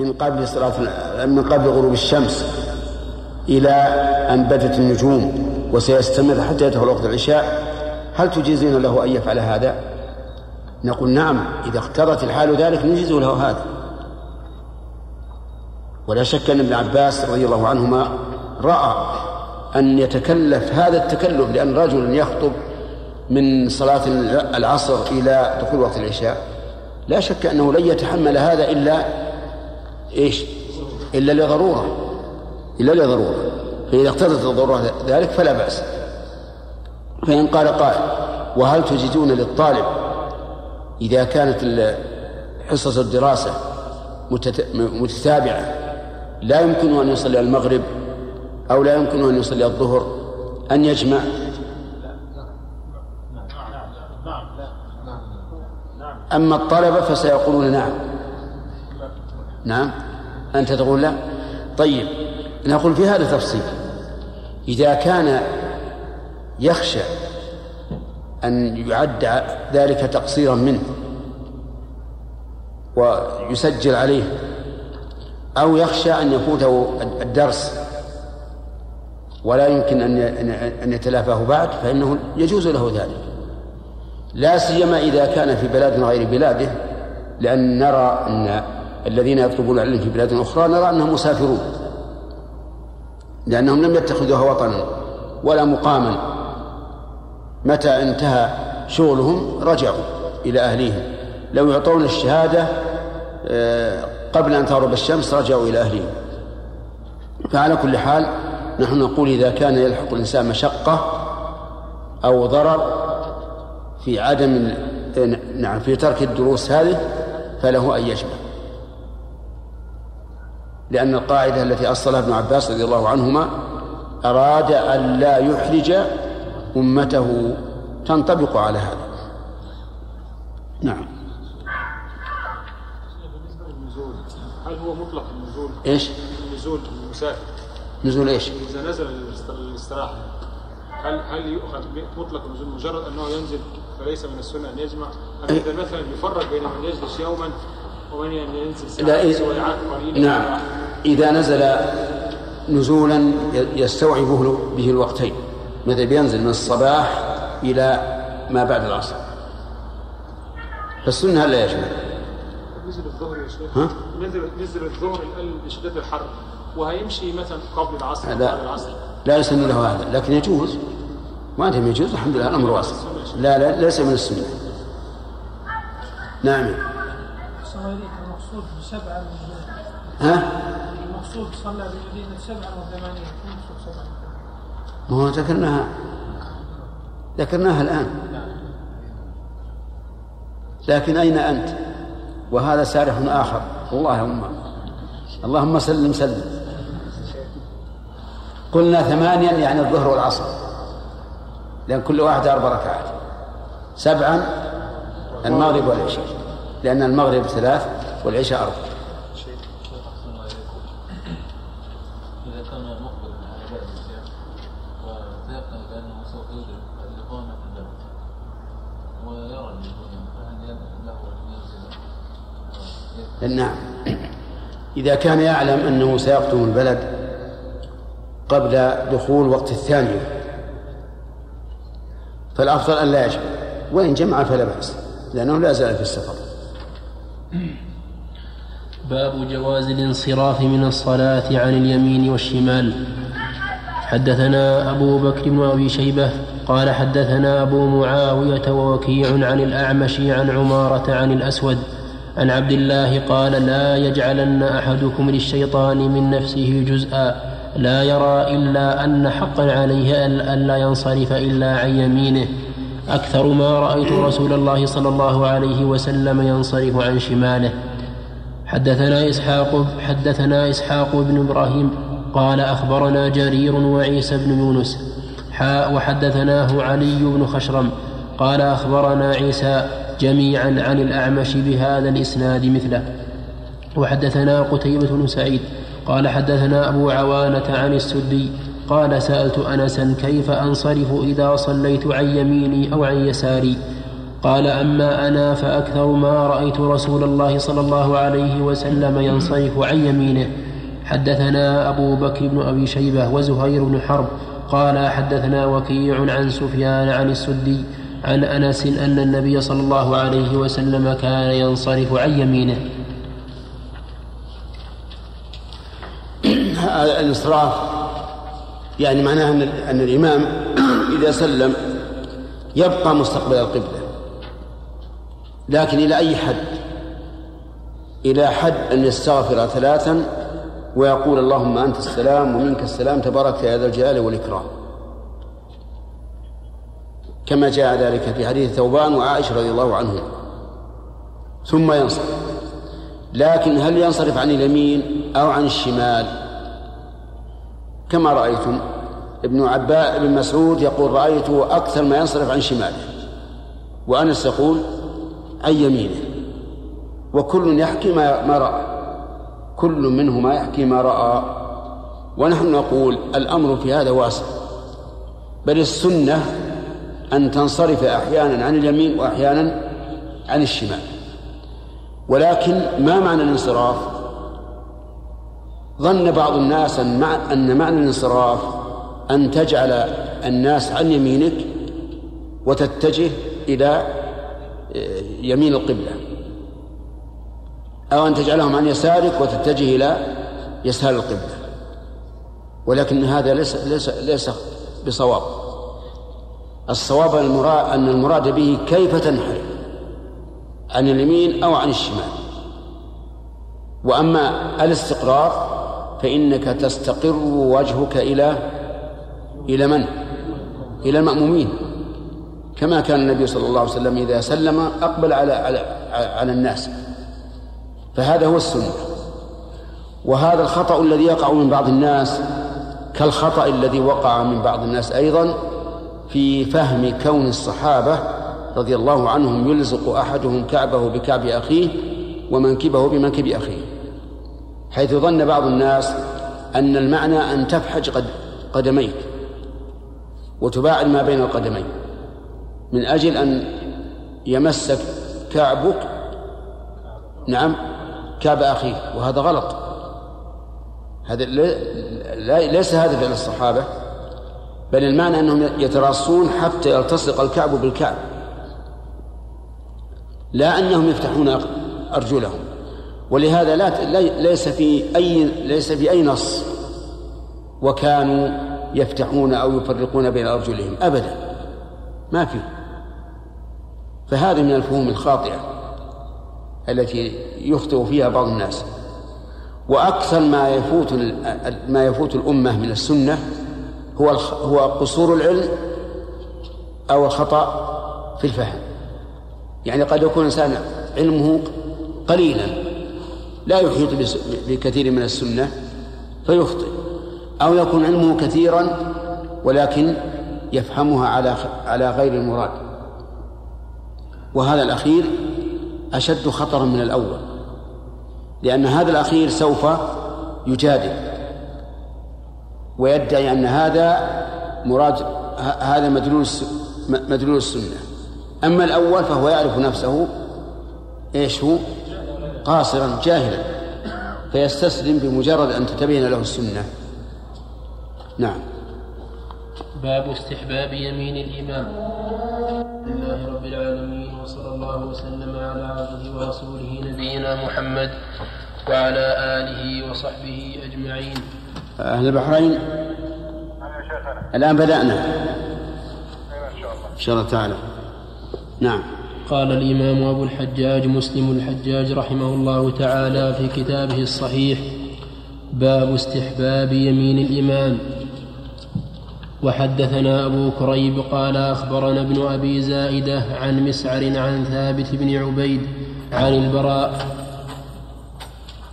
من قبل صلاة من قبل غروب الشمس إلى أن بدت النجوم وسيستمر حتى يدخل وقت العشاء. هل تجيزين له أن يفعل هذا؟ نقول نعم إذا اقتضت الحال ذلك نجيز له هذا. ولا شك أن ابن عباس رضي الله عنهما رأى أن يتكلف هذا التكلف لأن رجل يخطب من صلاة العصر إلى دخول وقت العشاء. لا شك أنه لن يتحمل هذا إلا إيش؟ إلا لضرورة إلا لضرورة فإذا اقتضت الضرورة ذلك فلا بأس. فإن قال قائل وهل تجدون للطالب إذا كانت حصص الدراسة متتابعة لا يمكن أن يصلي المغرب أو لا يمكن أن يصلي الظهر أن يجمع؟ أما الطلبة فسيقولون نعم. نعم. أنت تقول لا. طيب نقول في هذا تفصيل. إذا كان يخشى أن يعد ذلك تقصيرا منه ويسجل عليه أو يخشى أن يفوته الدرس ولا يمكن أن أن يتلافاه بعد فإنه يجوز له ذلك. لا سيما إذا كان في بلاد غير بلاده لأن نرى أن الذين يطلبون العلم في بلاد أخرى نرى أنهم مسافرون لأنهم لم يتخذوها وطنا ولا مقاما. متى انتهى شغلهم؟ رجعوا إلى أهليهم. لو يعطون الشهادة آه، قبل أن تغرب الشمس رجعوا إلى أهلهم فعلى كل حال نحن نقول إذا كان يلحق الإنسان مشقة أو ضرر في عدم نعم في ترك الدروس هذه فله أن يجمع. لأن القاعدة التي أصلها ابن عباس رضي الله عنهما أراد أن لا يحرج أمته تنطبق على هذا نعم هل هو مطلق النزول؟ إيش؟ النزول المسافر نزول إيش؟ إذا نزل للاستراحة هل هل يؤخذ مطلق النزول مجرد أنه ينزل فليس من السنة أن يجمع؟ أم إذا مثلا يفرق بين من يجلس يوما ومن ينزل لا نعم. إذا نزل نزولا يستوعب به الوقتين. مثل بينزل من الصباح إلى ما بعد العصر. فالسنة لا يجمع نزل الظهر يا شيخ ها؟ نزل نزل الظهر لشدة الحر. وهيمشي مثلا قبل العصر لا بعد العصر. لا يسن له هذا لكن يجوز. ما دام يجوز الحمد لله الأمر واسع لا لا ليس من السنة. نعم. المقصود بسبعة ها؟ المقصود صلى بالمدينة سبعة وثمانية المقصود سبعة ما هو ذكرناها. ذكرناها الآن. لكن أين أنت؟ وهذا سارح آخر. اللهم اللهم سلم سلم. قلنا ثمانيا يعني الظهر والعصر. لأن كل واحد أربع ركعات. سبعا المغرب والعشاء. لأن المغرب ثلاث والعشاء أربع. نعم. إذا كان يعلم أنه سيقدم البلد قبل دخول وقت الثانية فالأفضل أن لا يجمع وإن جمع فلا بأس لأنه لا زال في السفر. باب جواز الانصراف من الصلاة عن اليمين والشمال. حدثنا أبو بكر بن أبي شيبة قال حدثنا أبو معاوية ووكيع عن الأعمش عن عمارة عن الأسود. عن عبد الله قال لا يجعلن أحدكم للشيطان من نفسه جزءا لا يرى إلا أن حقا عليه الا ينصرف إلا عن يمينه. أكثر ما رأيت رسول الله صلى الله عليه وسلم ينصرف عن شماله. حدثنا إسحاق حدثنا إسحاق بن إبراهيم قال أخبرنا جرير وعيسى بن يونس وحدثناه علي بن خشرم قال أخبرنا عيسى جميعا عن الأعمش بهذا الإسناد مثله. وحدثنا قتيبة بن سعيد قال حدثنا أبو عوانة عن السدي قال سألت أنسا كيف أنصرف إذا صليت عن يميني أو عن يساري؟ قال أما أنا فأكثر ما رأيت رسول الله صلى الله عليه وسلم ينصرف عن يمينه. حدثنا أبو بكر بن أبي شيبة وزهير بن حرب قال حدثنا وكيع عن سفيان عن السدي عن أنس أن النبي صلى الله عليه وسلم كان ينصرف عن يمينه. الانصراف يعني معناه أن أن الإمام إذا سلم يبقى مستقبل القبلة. لكن إلى أي حد؟ إلى حد أن يستغفر ثلاثا ويقول اللهم أنت السلام ومنك السلام تبارك يا ذا الجلال والإكرام. كما جاء ذلك في حديث ثوبان وعائشة رضي الله عنهم ثم ينصرف. لكن هل ينصرف عن اليمين أو عن الشمال؟ كما رأيتم ابن عباء بن مسعود يقول رأيته أكثر ما ينصرف عن شماله. وأنس يقول عن يمينه. وكل يحكي ما, ما رأى. كل منهما يحكي ما رأى. ونحن نقول الأمر في هذا واسع. بل السنة أن تنصرف أحيانا عن اليمين وأحيانا عن الشمال. ولكن ما معنى الانصراف؟ ظن بعض الناس أن معنى الانصراف أن تجعل الناس عن يمينك وتتجه إلى آه، يمين القبلة. أو أن تجعلهم عن يسارك وتتجه إلى يسار القبلة. ولكن هذا ليس ليس ليس بصواب. الصواب المراد أن المراد به كيف تنحرف عن اليمين أو عن الشمال. وأما الاستقرار فإنك تستقر وجهك إلى إلى من؟ إلى المأمومين. كما كان النبي صلى الله عليه وسلم إذا سلم أقبل على على على الناس. فهذا هو السنة. وهذا الخطأ الذي يقع من بعض الناس كالخطأ الذي وقع من بعض الناس أيضا في فهم كون الصحابة رضي الله عنهم يلزق أحدهم كعبه بكعب أخيه ومنكبه بمنكب أخيه. حيث ظن بعض الناس أن المعنى أن تفحج قد قدميك وتباعد ما بين القدمين من أجل أن يمسك كعبك. نعم كعب أخيك وهذا غلط. هذا ليس هذا فعل الصحابة بل المعنى أنهم يتراصون حتى يلتصق الكعب بالكعب لا أنهم يفتحون أرجلهم. ولهذا لا ليس في أي ليس في أي نص وكانوا يفتحون أو يفرقون بين أرجلهم. أبدا. ما في. فهذه من الفهوم الخاطئة التي يخطئ فيها بعض الناس. وأكثر ما يفوت ما يفوت الأمة من السنة هو هو قصور العلم أو الخطأ في الفهم. يعني قد يكون الإنسان علمه قليلا. لا يحيط بكثير من السنة فيخطئ. أو يكون علمه كثيرا ولكن يفهمها على على غير المراد. وهذا الأخير أشد خطرا من الأول لأن هذا الأخير سوف يجادل. ويدعي أن هذا مراد هذا مدلول مدلول السنة. أما الأول فهو يعرف نفسه إيش هو؟ قاصرا جاهلا فيستسلم بمجرد أن تتبين له السنة. نعم. باب استحباب يمين الإمام. لله رب العالمين وصلى الله وسلم على عبده ورسوله نبينا محمد وعلى آله وصحبه أجمعين. أهل البحرين؟ الآن بدأنا. إن شاء الله تعالى. نعم. قال الإمام أبو الحجاج مسلم الحجاج رحمه الله تعالى في كتابه الصحيح باب استحباب يمين الإمام. وحدثنا أبو كريب قال أخبرنا ابن أبي زائدة عن مسعر عن ثابت بن عبيد عن البراء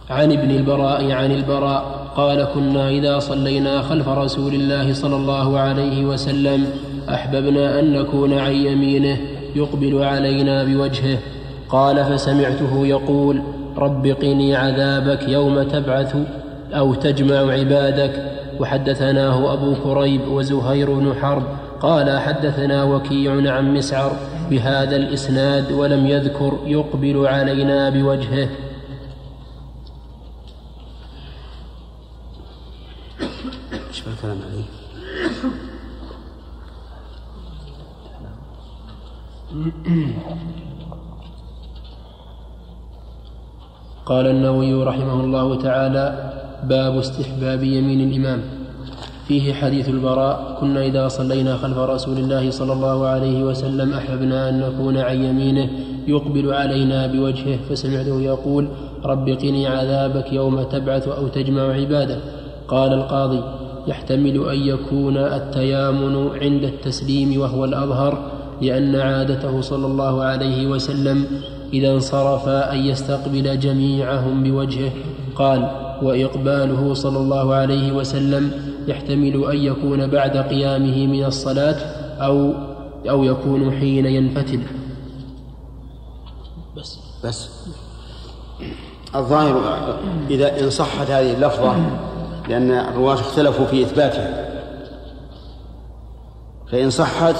عن ابن البراء عن البراء قال كنا إذا صلينا خلف رسول الله صلى الله عليه وسلم أحببنا أن نكون عن يمينه. يقبل علينا بوجهه. قال فسمعته يقول رب قني عذابك يوم تبعث أو تجمع عبادك. وحدثناه أبو كريب وزهير بن حرب. قال حدثنا وكيع عن مسعر بهذا الإسناد ولم يذكر يقبل علينا بوجهه. إيش الكلام؟ قال النووي رحمه الله تعالى باب استحباب يمين الإمام. فيه حديث البراء كنا إذا صلينا خلف رسول الله صلى الله عليه وسلم أحببنا أن نكون عن يمينه يقبل علينا بوجهه فسمعته يقول رب قني عذابك يوم تبعث أو تجمع عباده. قال القاضي يحتمل أن يكون التيامن عند التسليم وهو الأظهر لأن عادته صلى الله عليه وسلم إذا انصرف أن يستقبل جميعهم بوجهه. قال وإقباله صلى الله عليه وسلم يحتمل أن يكون بعد قيامه من الصلاة أو أو يكون حين ينفتل. بس. بس. الظاهر إذا إن صحت هذه اللفظة لأن الرواة اختلفوا في إثباتها. فإن صحت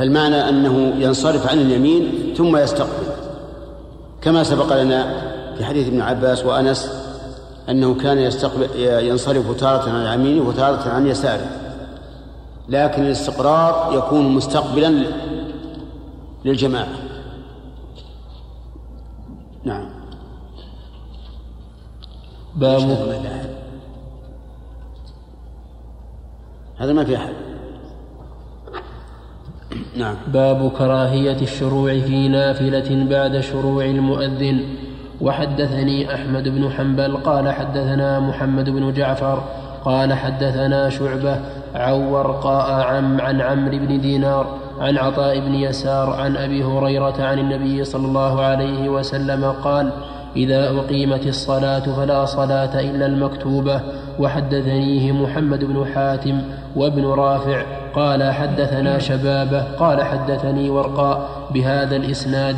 فالمعنى أنه ينصرف عن اليمين ثم يستقبل. كما سبق لنا في حديث ابن عباس وأنس أنه كان يستقبل ينصرف تارة عن يمينه وتارة عن يساره. لكن الاستقرار يكون مستقبلا للجماعة. نعم. باب هذا ما في أحد. نعم. باب كراهية الشروع في نافلة بعد شروع المؤذن. وحدثني أحمد بن حنبل قال حدثنا محمد بن جعفر قال حدثنا شعبة عن ورقاء عم عن عمرو بن دينار عن عطاء بن يسار عن أبي هريرة عن النبي صلى الله عليه وسلم قال إذا أقيمت الصلاة فلا صلاة إلا المكتوبة. وحدثنيه محمد بن حاتم وابن رافع قال حدثنا شبابه قال حدثني ورقاء بهذا الإسناد.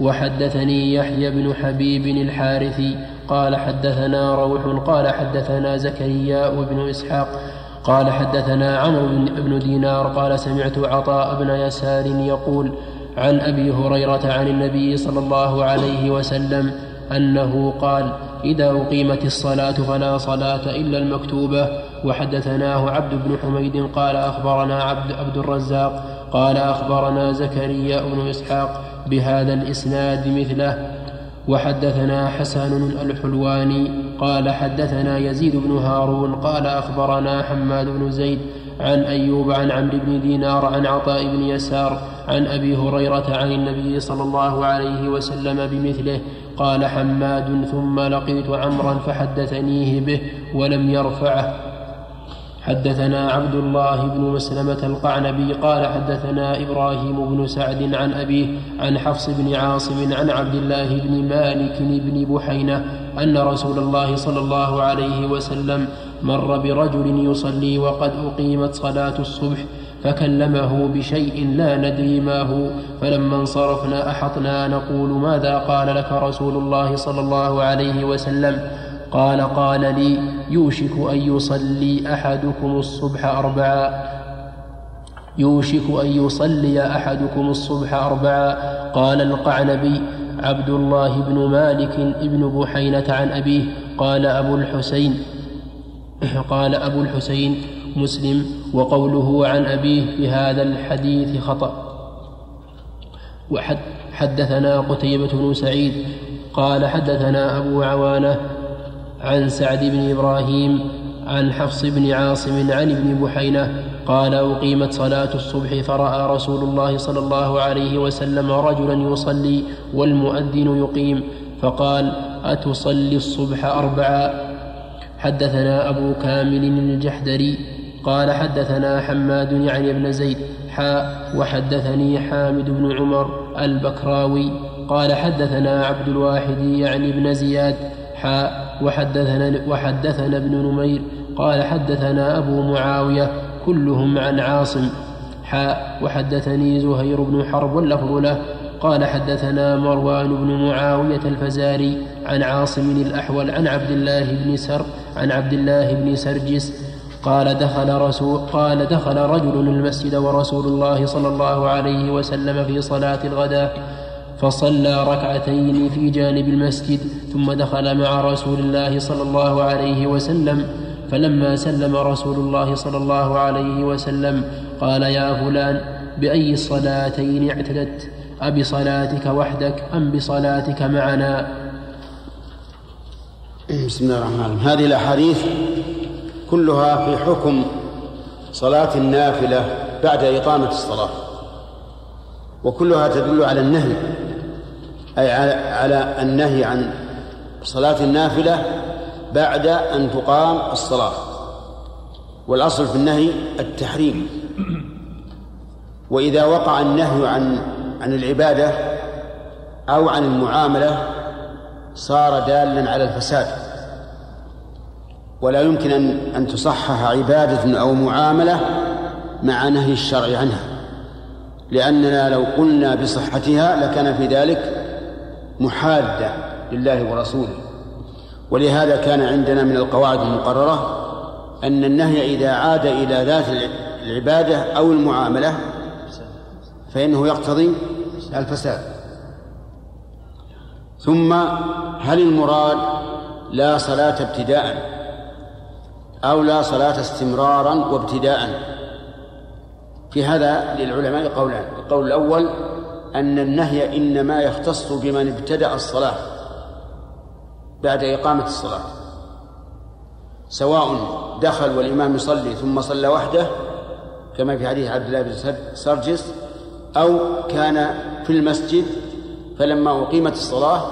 وحدثني يحيى بن حبيب الحارثي قال حدثنا روح قال حدثنا زكريا بن إسحاق قال حدثنا عمرو بن دينار قال سمعت عطاء بن يسار يقول عن أبي هريرة عن النبي صلى الله عليه وسلم أنه قال إذا أقيمت الصلاة فلا صلاة إلا المكتوبة وحدثناه عبد بن حميد قال أخبرنا عبد عبد الرزاق قال أخبرنا زكريا بن إسحاق بهذا الإسناد مثله وحدثنا حسن الحلواني قال حدثنا يزيد بن هارون قال أخبرنا حماد بن زيد عن أيوب عن عمرو بن دينار عن عطاء بن يسار عن أبي هريرة عن النبي صلى الله عليه وسلم بمثله قال حماد ثم لقيت عمرا فحدثنيه به ولم يرفعه. حدثنا عبد الله بن مسلمة القعنبي قال حدثنا إبراهيم بن سعد عن أبيه عن حفص بن عاصم عن عبد الله بن مالك بن بحينة أن رسول الله صلى الله عليه وسلم مر برجل يصلي وقد أقيمت صلاة الصبح فكلمه بشيء لا ندري ما هو فلما انصرفنا أحطنا نقول ماذا قال لك رسول الله صلى الله عليه وسلم؟ قال قال لي يوشك أن يصلي أحدكم الصبح أربعا. يوشك أن يصلي أحدكم الصبح أربعا. قال القعنبي عبد الله بن مالك ابن بحينة عن أبيه. قال أبو الحسين قال أبو الحسين مسلم وقوله عن أبيه في هذا الحديث خطأ. وحدثنا قتيبة بن سعيد قال حدثنا أبو عوانة عن سعد بن إبراهيم عن حفص بن عاصم عن ابن بحينة قال أقيمت صلاة الصبح فرأى رسول الله صلى الله عليه وسلم رجلا يصلي والمؤذن يقيم فقال أتصلي الصبح أربعا؟ حدثنا أبو كامل الجحدري قال حدثنا حماد يعني ابن زيد حاء وحدثني حامد بن عمر البكراوي قال حدثنا عبد الواحد يعني ابن زياد حاء وحدثنا, وحدثنا ابن نمير قال حدثنا أبو معاوية كلهم عن عاصم. حاء وحدثني زهير بن حرب واللفظ له. قال حدثنا مروان بن معاوية الفزاري عن عاصم الأحول عن عبد الله بن سر عن عبد الله بن سرجس. قال دخل رسول قال دخل رجل المسجد ورسول الله صلى الله عليه وسلم في صلاة الغداء. فصلى ركعتين في جانب المسجد ثم دخل مع رسول الله صلى الله عليه وسلم. فلما سلم رسول الله صلى الله عليه وسلم قال يا فلان بأي الصلاتين اعتدت؟ أبصلاتك وحدك أم بصلاتك معنا؟ بسم الله الرحمن الرحيم. هذه الأحاديث كلها في حكم صلاة النافلة بعد إقامة الصلاة وكلها تدل على النهي أي على النهي عن صلاة النافلة بعد أن تقام الصلاة. والأصل في النهي التحريم. وإذا وقع النهي عن عن العبادة أو عن المعاملة صار دالا على الفساد. ولا يمكن أن أن تصحح عبادة أو معاملة مع نهي الشرع عنها. لأننا لو قلنا بصحتها لكان في ذلك محادة لله ورسوله. ولهذا كان عندنا من القواعد المقررة أن النهي إذا عاد إلى ذات العبادة أو المعاملة فإنه يقتضي الفساد. ثم هل المراد لا صلاة ابتداء أو لا صلاة استمرارا وابتداء؟ في هذا للعلماء قولان. القول الأول أن النهي إنما يختص بمن ابتدأ الصلاة بعد إقامة الصلاة سواء دخل والإمام يصلي ثم صلى وحده كما في حديث عبد الله بن سرجس أو كان في المسجد فلما أقيمت الصلاة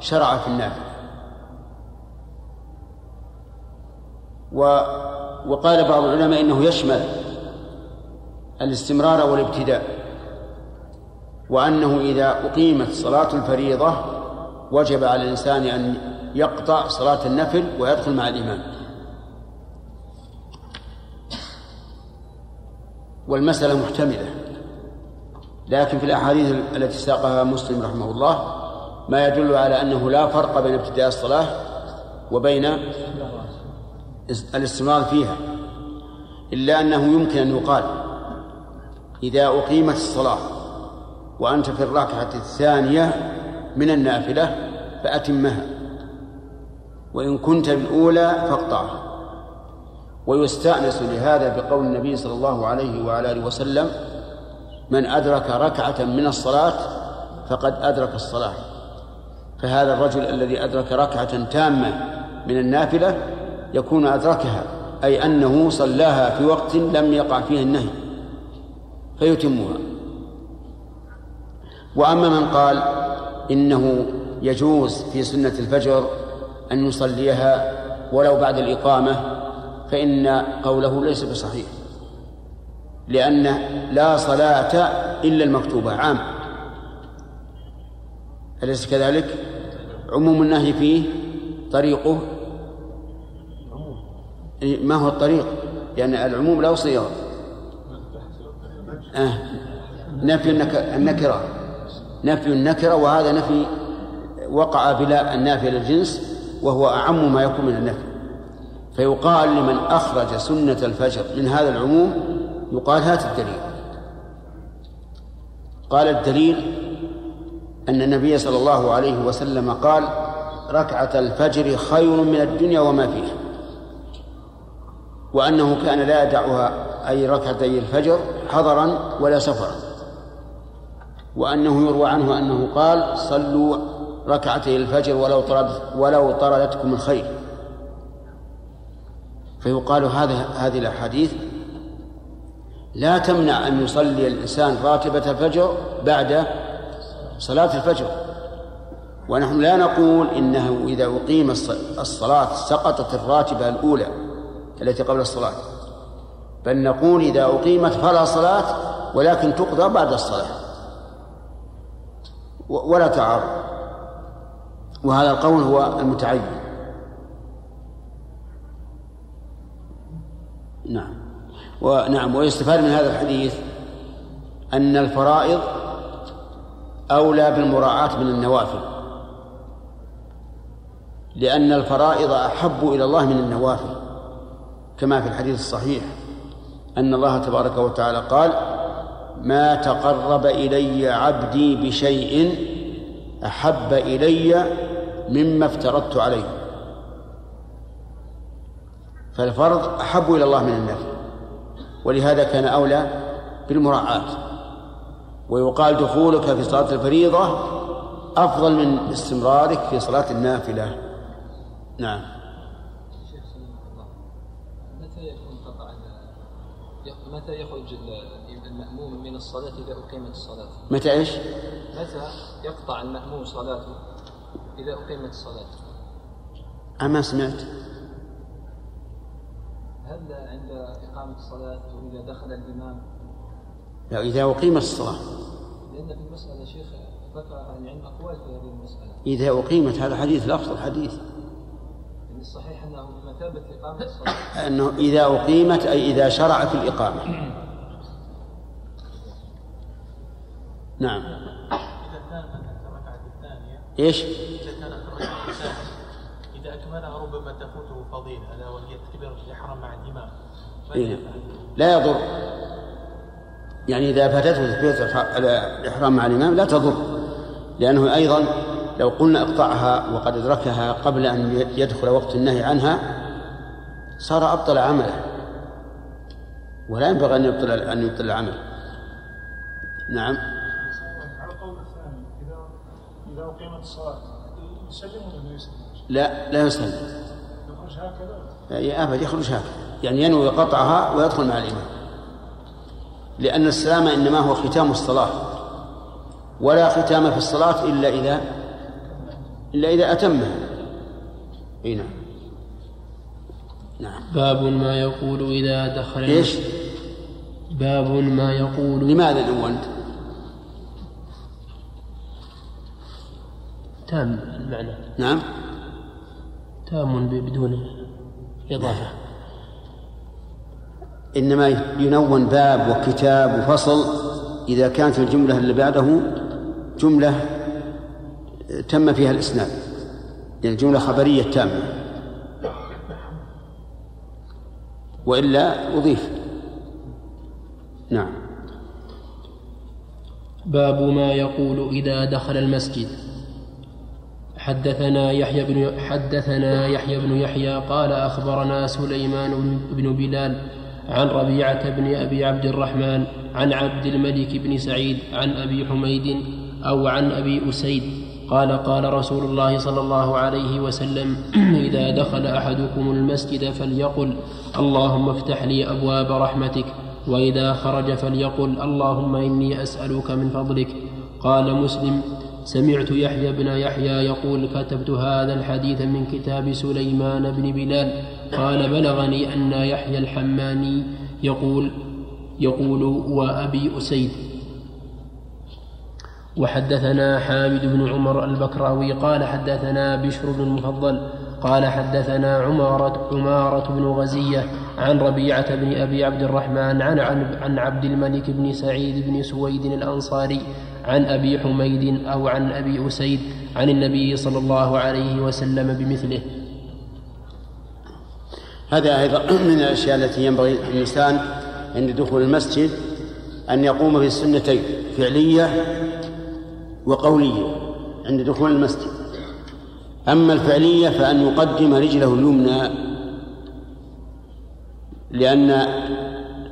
شرع في النافلة. و وقال بعض العلماء إنه يشمل الاستمرار والابتداء. وأنه إذا أقيمت صلاة الفريضة وجب على الإنسان أن يقطع صلاة النفل ويدخل مع الإمام. والمسألة محتملة. لكن في الأحاديث التي ساقها مسلم رحمه الله ما يدل على أنه لا فرق بين ابتداء الصلاة وبين الاستمرار فيها إلا أنه يمكن أن يقال إذا أقيمت الصلاة وأنت في الركعة الثانية من النافلة فأتمها. وإن كنت بالأولى فاقطعها. ويستأنس لهذا بقول النبي صلى الله عليه وعلى آله وسلم من أدرك ركعة من الصلاة فقد أدرك الصلاة. فهذا الرجل الذي أدرك ركعة تامة من النافلة يكون أدركها أي أنه صلاها في وقت لم يقع فيه النهي فيتمها. وأما من قال إنه يجوز في سنة الفجر أن يصليها ولو بعد الإقامة فإن قوله ليس بصحيح لأن لا صلاة إلا المكتوبة عام أليس كذلك؟ عموم النهي فيه طريقه ما هو الطريق؟ لأن العموم له صيغة آه. نفي النكرة نفي النكرة وهذا نفي وقع بلا النافية للجنس وهو أعم ما يكون من النفي. فيقال لمن أخرج سنة الفجر من هذا العموم يقال هات الدليل. قال الدليل أن النبي صلى الله عليه وسلم قال ركعة الفجر خير من الدنيا وما فيها. وأنه كان لا يدعها أي ركعتي الفجر حضرا ولا سفرا. وأنه يروى عنه أنه قال صلوا ركعتي الفجر ولو طرد ولو طردتكم الخير فيقال هذا هذه الأحاديث لا تمنع أن يصلي الإنسان راتبة الفجر بعد صلاة الفجر. ونحن لا نقول إنه إذا أقيم الصلاة سقطت الراتبة الأولى التي قبل الصلاة بل نقول إذا أقيمت فلا صلاة ولكن تقضى بعد الصلاة. ولا تعارض. وهذا القول هو المتعين. نعم. ونعم ويستفاد من هذا الحديث أن الفرائض أولى بالمراعاة من النوافل. لأن الفرائض أحب إلى الله من النوافل. كما في الحديث الصحيح أن الله تبارك وتعالى قال ما تقرب إلي عبدي بشيء أحب إلي مما افترضت عليه. فالفرض أحب إلى الله من النفل ولهذا كان أولى بالمراعاة. ويقال دخولك في صلاة الفريضة أفضل من استمرارك في صلاة النافلة. نعم. متى يكون قطع متى يخرج من الصلاة إذا أقيمت الصلاة؟ متى إيش؟ متى يقطع المأموم صلاته إذا أقيمت الصلاة؟ أما سمعت. هل عند إقامة الصلاة وإذا دخل الإمام؟ لا إذا أقيمت الصلاة. لأن في المسألة شيخ ذكر أهل العلم أقوال في هذه المسألة. إذا أقيمت هذا حديث لفظ الحديث يعني الصحيح أنه بمثابة إقامة الصلاة. أنه إذا أقيمت أي إذا شرع في الإقامة. نعم. إذا كان مثلا الركعة الثانية إيش؟ إذا كانت الركعة الثانية إذا أكملها ربما تفوته فضيلة ألا وهي تكبيرة الإحرام مع الإمام. إيه. لا يضر. يعني إذا فاتته تكبيرة الإحرام مع الإمام لا تضر. لأنه أيضا لو قلنا اقطعها وقد أدركها قبل أن يدخل وقت النهي عنها صار أبطل عمله. ولا ينبغي أن يبطل أن يبطل العمل. نعم على القول الثاني اذا يسلم ولا لا يسلم؟ لا لا يسلم يخرج هكذا يعني أبد يخرج هكذا يعني ينوي قطعها ويدخل مع الإمام لأن السلام إنما هو ختام الصلاة ولا ختام في الصلاة إلا إذا إلا إذا أتمها أي نعم نعم باب ما يقول إذا دخل إيش؟ باب ما يقول لماذا نونت؟ تام المعنى. نعم. تام بدون إضافة. إنما ينون باب وكتاب وفصل. إذا كانت الجملة اللي بعده جملة تم فيها الإسناد. يعني جملة خبرية تامة. وإلا أضيف. نعم. باب ما يقول إذا دخل المسجد. حدثنا يحيى بن حدثنا يحيى بن يحيى قال أخبرنا سليمان بن بلال عن ربيعة بن أبي عبد الرحمن عن عبد الملك بن سعيد عن أبي حميد أو عن أبي أسيد. قال قال رسول الله صلى الله عليه وسلم إذا دخل أحدكم المسجد فليقل اللهم افتح لي أبواب رحمتك. وإذا خرج فليقل اللهم إني أسألك من فضلك. قال مسلم سمعت يحيى بن يحيى يقول كتبت هذا الحديث من كتاب سليمان بن بلال. قال بلغني أن يحيى الحماني يقول يقول وأبي أسيد. وحدثنا حامد بن عمر البكراوي قال حدثنا بشر بن المفضل قال حدثنا عمارة عمارة بن غزية عن ربيعة بن أبي عبد الرحمن عن عن عبد الملك بن سعيد بن سويد الأنصاري عن أبي حميد أو عن أبي أسيد عن النبي صلى الله عليه وسلم بمثله. هذا أيضا من الأشياء التي ينبغي الإنسان عند دخول المسجد أن يقوم بالسنتين فعلية وقولية عند دخول المسجد. أما الفعلية فأن يقدم رجله اليمنى لأن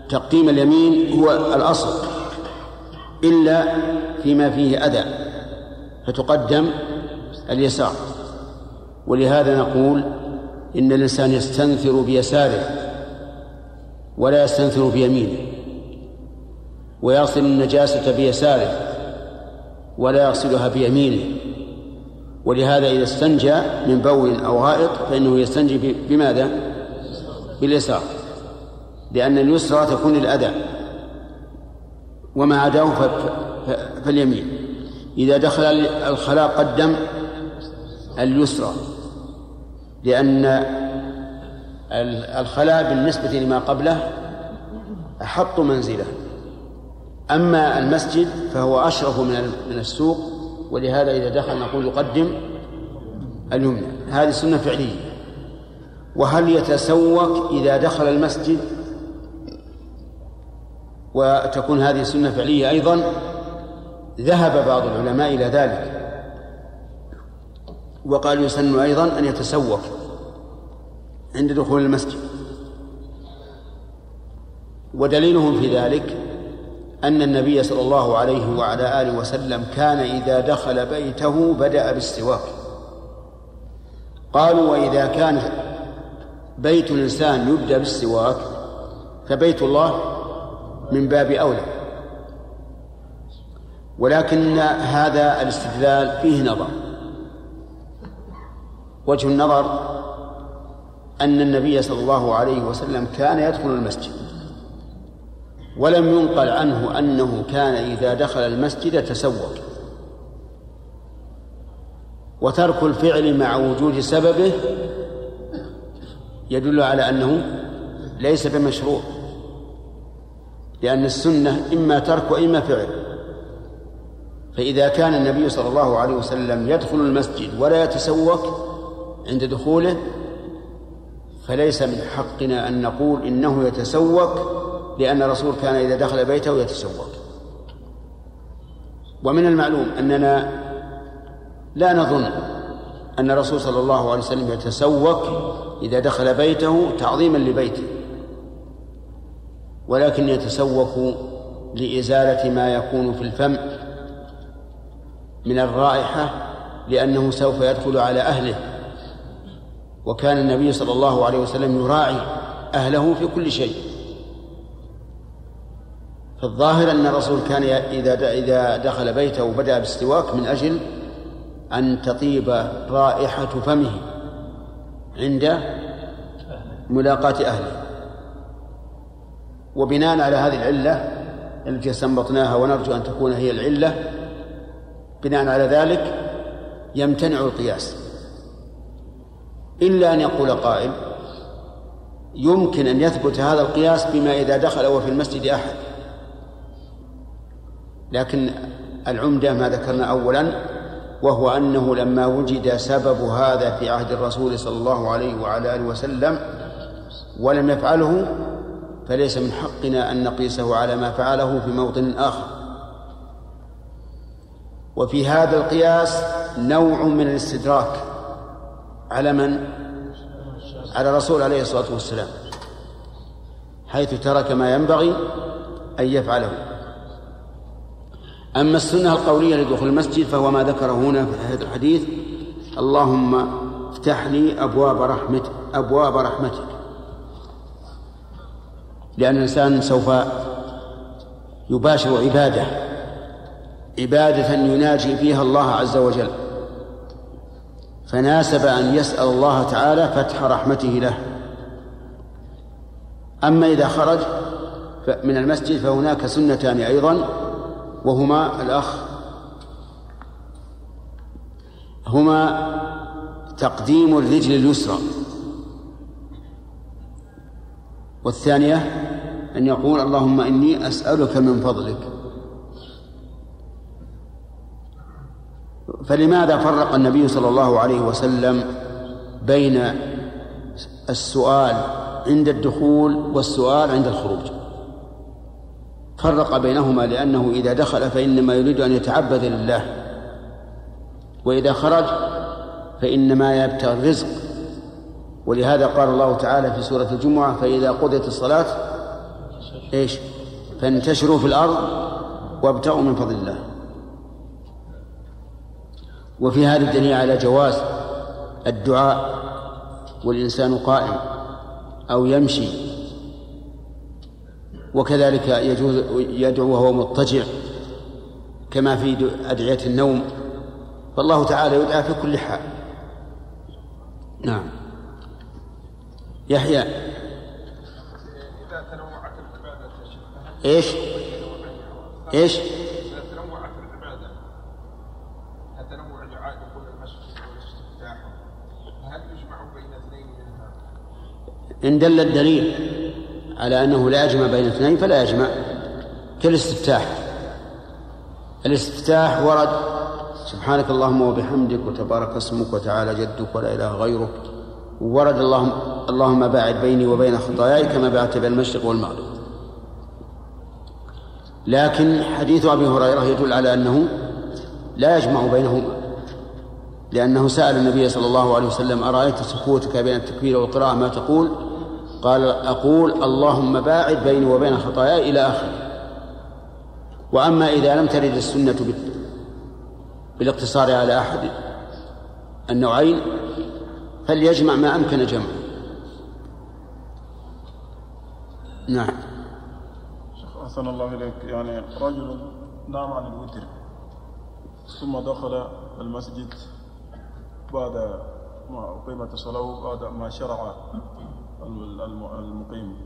تقديم اليمين هو الأصل إلا فيما فيه أذى فتقدم اليسار. ولهذا نقول إن الإنسان يستنثر بيساره ولا يستنثر بيمينه ويصل النجاسة بيساره ولا يغسلها بيمينه. ولهذا إذا استنجى من بول أو غائط فإنه يستنجي بماذا؟ باليسار. لأن اليسرى تكون الأذى وما عداه فاليمين. إذا دخل الخلاء قدم اليسرى لأن الخلاء بالنسبة لما قبله أحط منزله. أما المسجد فهو أشرف من من السوق ولهذا إذا دخل نقول يقدم اليمنى. هذه سنة فعلية. وهل يتسوق إذا دخل المسجد؟ وتكون هذه سنة فعلية أيضا؟ ذهب بعض العلماء إلى ذلك. وقال يسن أيضا أن يتسوق عند دخول المسجد. ودليلهم في ذلك أن النبي صلى الله عليه وعلى آله وسلم كان إذا دخل بيته بدأ بالسواك قالوا وإذا كان بيت الإنسان يبدأ بالسواك فبيت الله من باب أولى. ولكن هذا الاستدلال فيه نظر. وجه النظر أن النبي صلى الله عليه وسلم كان يدخل المسجد ولم ينقل عنه أنه كان إذا دخل المسجد تسوق. وترك الفعل مع وجود سببه يدل على أنه ليس بمشروع لأن السنة إما ترك وإما فعل. فإذا كان النبي صلى الله عليه وسلم يدخل المسجد ولا يتسوق عند دخوله فليس من حقنا أن نقول إنه يتسوق لأن الرسول كان إذا دخل بيته يتسوق. ومن المعلوم أننا لا نظن أن الرسول صلى الله عليه وسلم يتسوق إذا دخل بيته تعظيما لبيته ولكن يتسوق لإزالة ما يكون في الفم من الرائحة لأنه سوف يدخل على أهله. وكان النبي صلى الله عليه وسلم يراعي أهله في كل شيء. فالظاهر أن الرسول كان إذا إذا دخل بيته وبدأ بالسواك من أجل أن تطيب رائحة فمه عند ملاقاة أهله. وبناء على هذه العلة التي استنبطناها ونرجو أن تكون هي العلة بناء على ذلك يمتنع القياس. إلا أن يقول قائل يمكن أن يثبت هذا القياس بما إذا دخل وفي المسجد أحد. لكن العمدة ما ذكرنا أولا وهو أنه لما وجد سبب هذا في عهد الرسول صلى الله عليه وعلى آله وسلم ولم يفعله فليس من حقنا أن نقيسه على ما فعله في موطن آخر. وفي هذا القياس نوع من الاستدراك على من؟ على الرسول عليه الصلاة والسلام حيث ترك ما ينبغي أن يفعله. أما السنة القولية لدخول المسجد فهو ما ذكره هنا في هذا الحديث اللهم افتح لي أبواب رحمتك أبواب رحمتك. لأن الإنسان سوف يباشر عبادة. عبادة يناجي فيها الله عز وجل. فناسب أن يسأل الله تعالى فتح رحمته له. أما إذا خرج من المسجد فهناك سنتان أيضا وهما الأخ. هما تقديم الرجل اليسرى. والثانية أن يقول اللهم إني أسألك من فضلك. فلماذا فرق النبي صلى الله عليه وسلم بين السؤال عند الدخول والسؤال عند الخروج؟ فرق بينهما لأنه إذا دخل فإنما يريد أن يتعبد لله وإذا خرج فإنما يبتغي الرزق. ولهذا قال الله تعالى في سورة الجمعة فإذا قضيت الصلاة إيش؟ فانتشروا في الأرض وابتغوا من فضل الله. وفي هذا الدليل على جواز الدعاء والإنسان قائم أو يمشي. وكذلك يجوز يدعو وهو مضطجع كما في أدعية النوم. فالله تعالى يدعى في كل حال. نعم. يحيى. إذا تنوعت العبادة إيش؟ إيش؟ إذا تنوعت العبادة تنوع دعاء دخول المسجد والاستفتاح فهل يجمع بين اثنين منها؟ إن دل الدليل على أنه لا يجمع بين اثنين فلا يجمع. كالاستفتاح. الاستفتاح ورد سبحانك اللهم وبحمدك وتبارك اسمك وتعالى جدك ولا إله غيرك. ورد اللهم اللهم باعد بيني وبين خطاياي كما بعدت بين المشرق والمغرب. لكن حديث أبي هريرة يدل على أنه لا يجمع بينهما. لأنه سأل النبي صلى الله عليه وسلم أرأيت سكوتك بين التكبير والقراءة؟ ما تقول؟ قال أقول اللهم باعد بيني وبين خطاياي إلى آخره. وأما إذا لم ترد السنة بالاقتصار على أحد النوعين فليجمع ما أمكن جمعه. نعم. شيخ أحسن الله إليك. يعني رجل نام عن الوتر ثم دخل المسجد بعد ما أقيمت الصلاة بعد ما شرع المقيم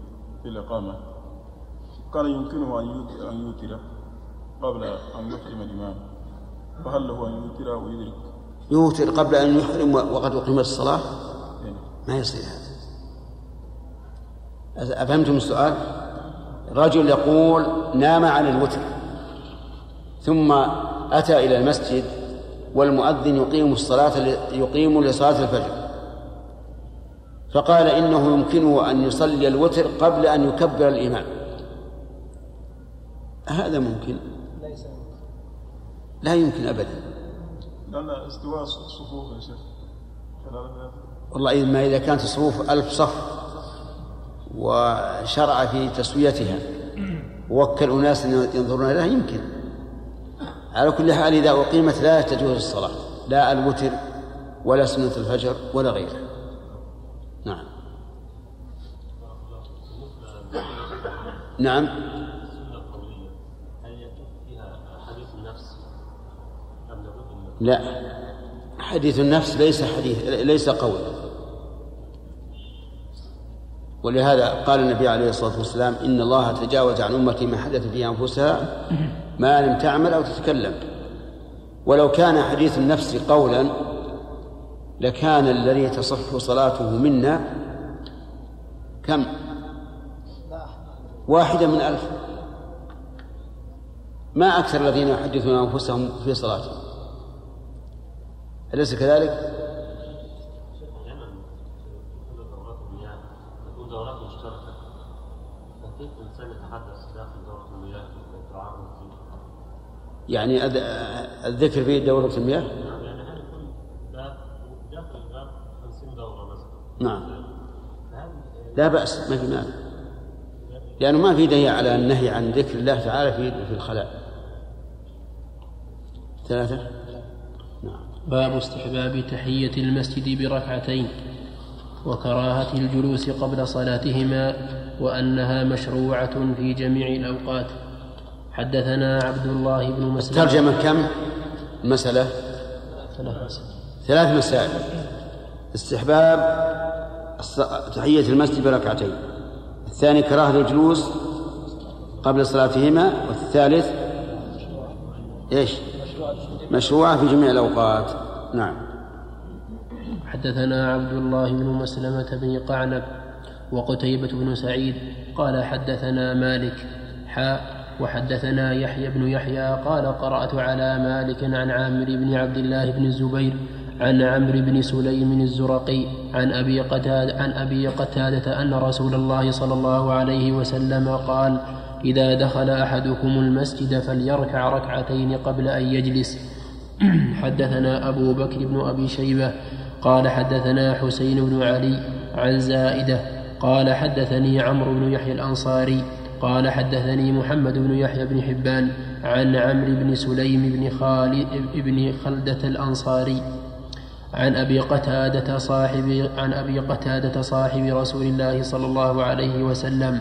في الإقامة. كان يمكنه أن يوت- أن يوتر قبل أن يحرم الإمام. فهل له أن يوتر ويدرك يوتر قبل أن يحرم وقد أقيمت الصلاة؟ يعني ما يصير هذا. أفهمتم السؤال؟ رجل يقول نام عن الوتر ثم أتى إلى المسجد والمؤذن يقيم الصلاة يقيم لصلاة الفجر. فقال إنه يمكنه أن يصلي الوتر قبل أن يكبر الإمام. هذا ممكن؟ لا يمكن أبدا. لأن استواء الصفوف يا شيخ. والله ما إذا كانت الصفوف ألف صف وشرع في تسويتها ووكل أناس ينظرون لها يمكن. على كل حال إذا أقيمت لا تجوز الصلاة لا الوتر ولا سنة الفجر ولا غيره نعم نعم هل يكون فيها حديث النفس أم لابد من لا. حديث النفس ليس حديث ليس قول. ولهذا قال النبي عليه الصلاة والسلام إن الله تجاوز عن أمتي ما حدث في أنفسها ما لم تعمل أو تتكلم. ولو كان حديث النفس قولا لكان الذي تصح صلاته منا كم؟ واحدة من ألف. ما أكثر الذين يحدثون أنفسهم في صلاتهم أليس كذلك؟ يعني الذكر في دورة المياه نعم يعني هل يكون ده داخل الباب 50 دورة مثلا نعم. لا بأس ما في مانع. لأنه ما في دليل على النهي عن ذكر الله تعالى في في الخلاء. ثلاثة؟ نعم. باب استحباب تحية المسجد بركعتين وكراهة الجلوس قبل صلاتهما وأنها مشروعة في جميع الأوقات. حدثنا عبد الله بن مسلم. ترجمة كم؟ مسألة؟ ثلاث مسائل. ثلاث مسائل. استحباب تحية المسجد بركعتين. الثاني كراهة الجلوس قبل صلاتهما والثالث إيش؟ مشروعة في جميع الأوقات. نعم. حدثنا عبد الله بن مسلمة بن قعنب وقتيبة بن سعيد قال حدثنا مالك حاء وحدثنا يحيى بن يحيى قال قرأت على مالك عن عامر بن عبد الله بن الزبير عن عمرو بن سليم الزرقي عن أبي قتادة عن أبي قتادة أن رسول الله صلى الله عليه وسلم قال إذا دخل أحدكم المسجد فليركع ركعتين قبل أن يجلس. حدثنا أبو بكر بن أبي شيبة قال حدثنا حسين بن علي عن زائدة قال حدثني عمرو بن يحيى الأنصاري قال حدثني محمد بن يحيى بن حبان عن عمرو بن سليم بن خالد بن خلدة الأنصاري. عن أبي قتادة صاحب عن أبي قتادة صاحب رسول الله صلى الله عليه وسلم.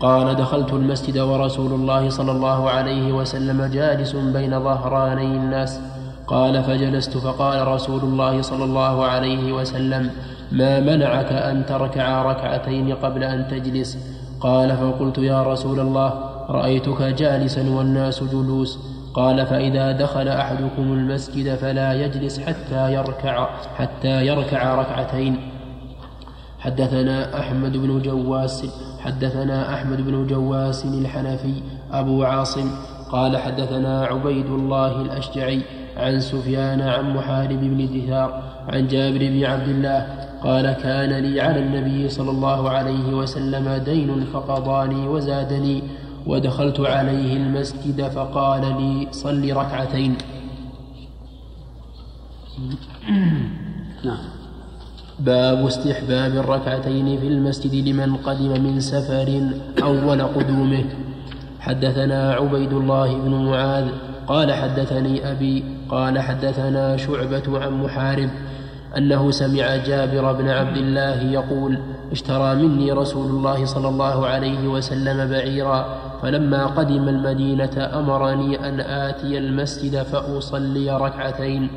قال دخلت المسجد ورسول الله صلى الله عليه وسلم جالس بين ظهراني الناس. قال فجلست فقال رسول الله صلى الله عليه وسلم ما منعك أن تركع ركعتين قبل أن تجلس؟ قال فقلت يا رسول الله رأيتك جالسا والناس جلوس. قال فإذا دخل أحدكم المسجد فلا يجلس حتى يركع حتى يركع ركعتين. حدثنا أحمد بن جواس حدثنا أحمد بن جواس الحنفي أبو عاصم. قال حدثنا عبيد الله الأشجعي عن سفيان عن محارب بن دثار عن جابر بن عبد الله قال كان لي على النبي صلى الله عليه وسلم دين فقضاني وزادني ودخلت عليه المسجد فقال لي صل ركعتين. نعم. باب استحباب الركعتين في المسجد لمن قدم من سفر أول قدومه. حدثنا عبيد الله بن معاذ قال حدثني أبي قال حدثنا شعبة عن محارب أنه سمع جابر بن عبد الله يقول اشترى مني رسول الله صلى الله عليه وسلم بعيرا فلما قدم المدينة أمرني أن آتي المسجد فأصلي ركعتين.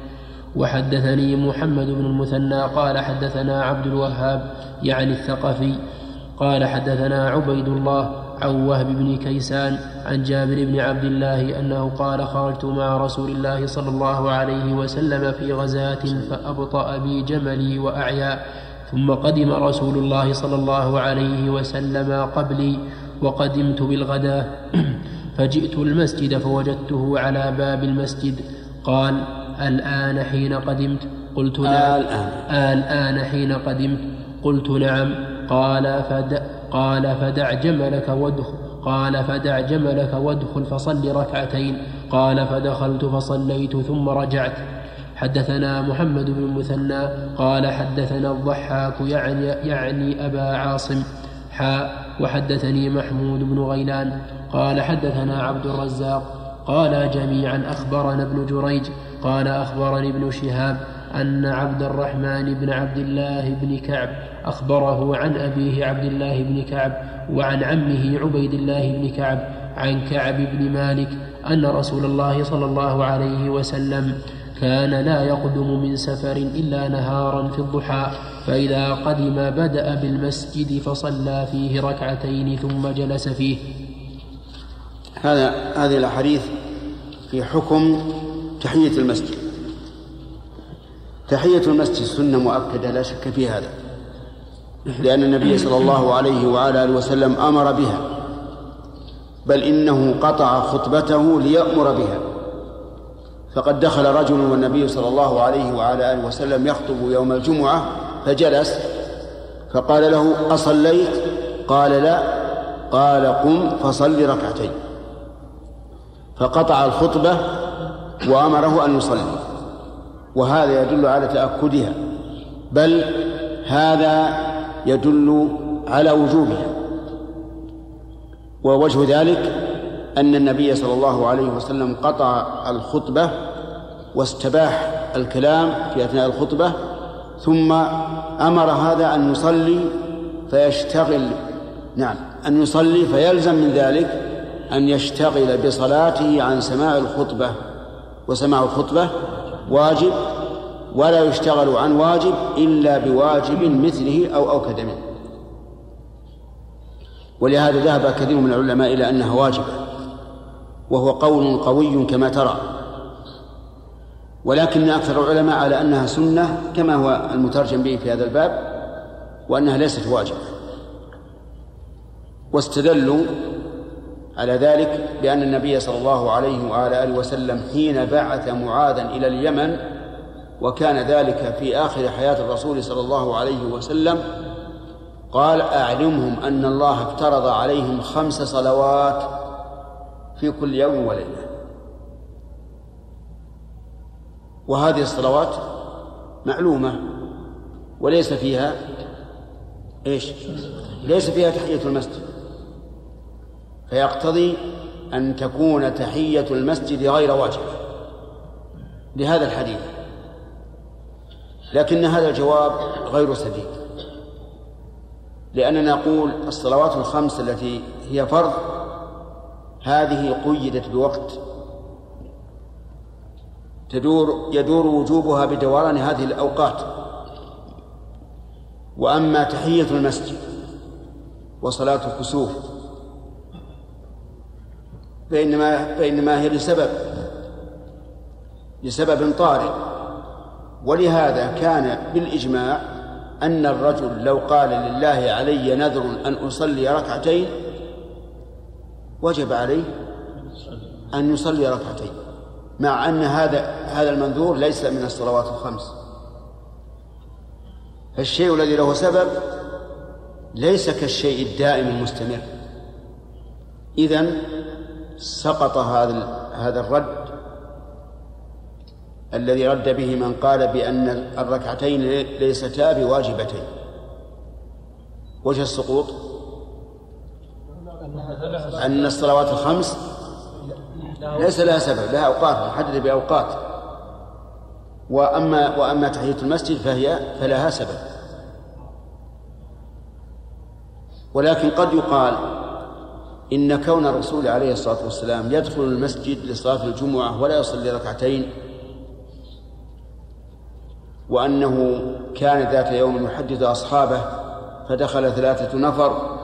وحدثني محمد بن المثنى قال حدثنا عبد الوهاب يعني الثقفي قال حدثنا عبيد الله عن وهب بن كيسان عن جابر بن عبد الله أنه قال خرجت مع رسول الله صلى الله عليه وسلم في غزاة فأبطأ بي جملي واعيا ثم قدم رسول الله صلى الله عليه وسلم قبلي وقدمت بالغداة. فجئت المسجد فوجدته على باب المسجد. قال الآن حين قدمت؟ قلت نعم. الآن. الآن حين قدمت؟ قلت نعم. قال فدع قال فدع جملك وادخل. قال فدع جملك وادخل فصل ركعتين. قال فدخلت فصليت ثم رجعت. حدثنا محمد بن المثنى. قال حدثنا الضحاك يعني, يعني أبا عاصم. حاء وحدثني محمود بن غيلان قال حدثنا عبد الرزاق قال جميعا أخبرنا ابن جريج قال أخبرني ابن شهاب أن عبد الرحمن بن عبد الله بن كعب أخبره عن أبيه عبد الله بن كعب وعن عمه عبيد الله بن كعب عن كعب بن مالك أن رسول الله صلى الله عليه وسلم كان لا يقدم من سفر إلا نهارا في الضحى. فإذا قدم بدأ بالمسجد فصلى فيه ركعتين ثم جلس فيه. هذا هذه الأحاديث في حكم تحية المسجد. تحية المسجد سنة مؤكدة لا شك في هذا. لأن النبي صلى الله عليه وعلى آله وسلم أمر بها. بل إنه قطع خطبته ليأمر بها. فقد دخل رجل والنبي صلى الله عليه وعلى آله وسلم يخطب يوم الجمعة فجلس فقال له أصليت؟ قال لا. قال قم فصل ركعتين. فقطع الخطبة وأمره أن يصلي. وهذا يدل على تأكدها. بل هذا يدل على وجوبها. ووجه ذلك أن النبي صلى الله عليه وسلم قطع الخطبة واستباح الكلام في أثناء الخطبة ثم أمر هذا أن يصلي فيشتغل. نعم أن يصلي فيلزم من ذلك أن يشتغل بصلاته عن سماع الخطبة. وسماع الخطبة واجب ولا يشتغل عن واجب إلا بواجب مثله أو أوكد منه. ولهذا ذهب كثير من العلماء إلى أنها واجبة وهو قول قوي كما ترى. ولكن أكثر العلماء على أنها سنة كما هو المترجم به في هذا الباب وأنها ليست واجبة. واستدلوا على ذلك بأن النبي صلى الله عليه وعلى آله وسلم حين بعث معاذا إلى اليمن وكان ذلك في آخر حياة الرسول صلى الله عليه وسلم قال أعلمهم أن الله افترض عليهم خمس صلوات في كل يوم وليلة. وهذه الصلوات معلومة وليس فيها إيش؟ ليس فيها تحية المسجد. فيقتضي أن تكون تحية المسجد غير واجبة لهذا الحديث. لكن هذا الجواب غير سديد. لأننا نقول الصلوات الخمس التي هي فرض هذه قيدت بوقت تدور يدور وجوبها بدوران هذه الأوقات. وأما تحية المسجد وصلاة الكسوف فإنما فإنما هي لسبب لسبب طارئ. ولهذا كان بالإجماع أن الرجل لو قال لله علي نذر أن أصلي ركعتين وجب عليه أن يصلي ركعتين. مع أن هذا هذا المنذور ليس من الصلوات الخمس. فالشيء الذي له سبب ليس كالشيء الدائم المستمر. إذن سقط هذا هذا الرد الذي رد به من قال بأن الركعتين ليستا بواجبتين. وجه السقوط؟ أن الصلوات الخمس ليس لها سبب لها أوقات محددة بأوقات. وأما وأما تحية المسجد فهي فلها سبب. ولكن قد يقال إن كون الرسول عليه الصلاة والسلام يدخل المسجد لصلاة الجمعة ولا يصلي ركعتين وأنه كان ذات يوم يحدث أصحابه فدخل ثلاثة نفر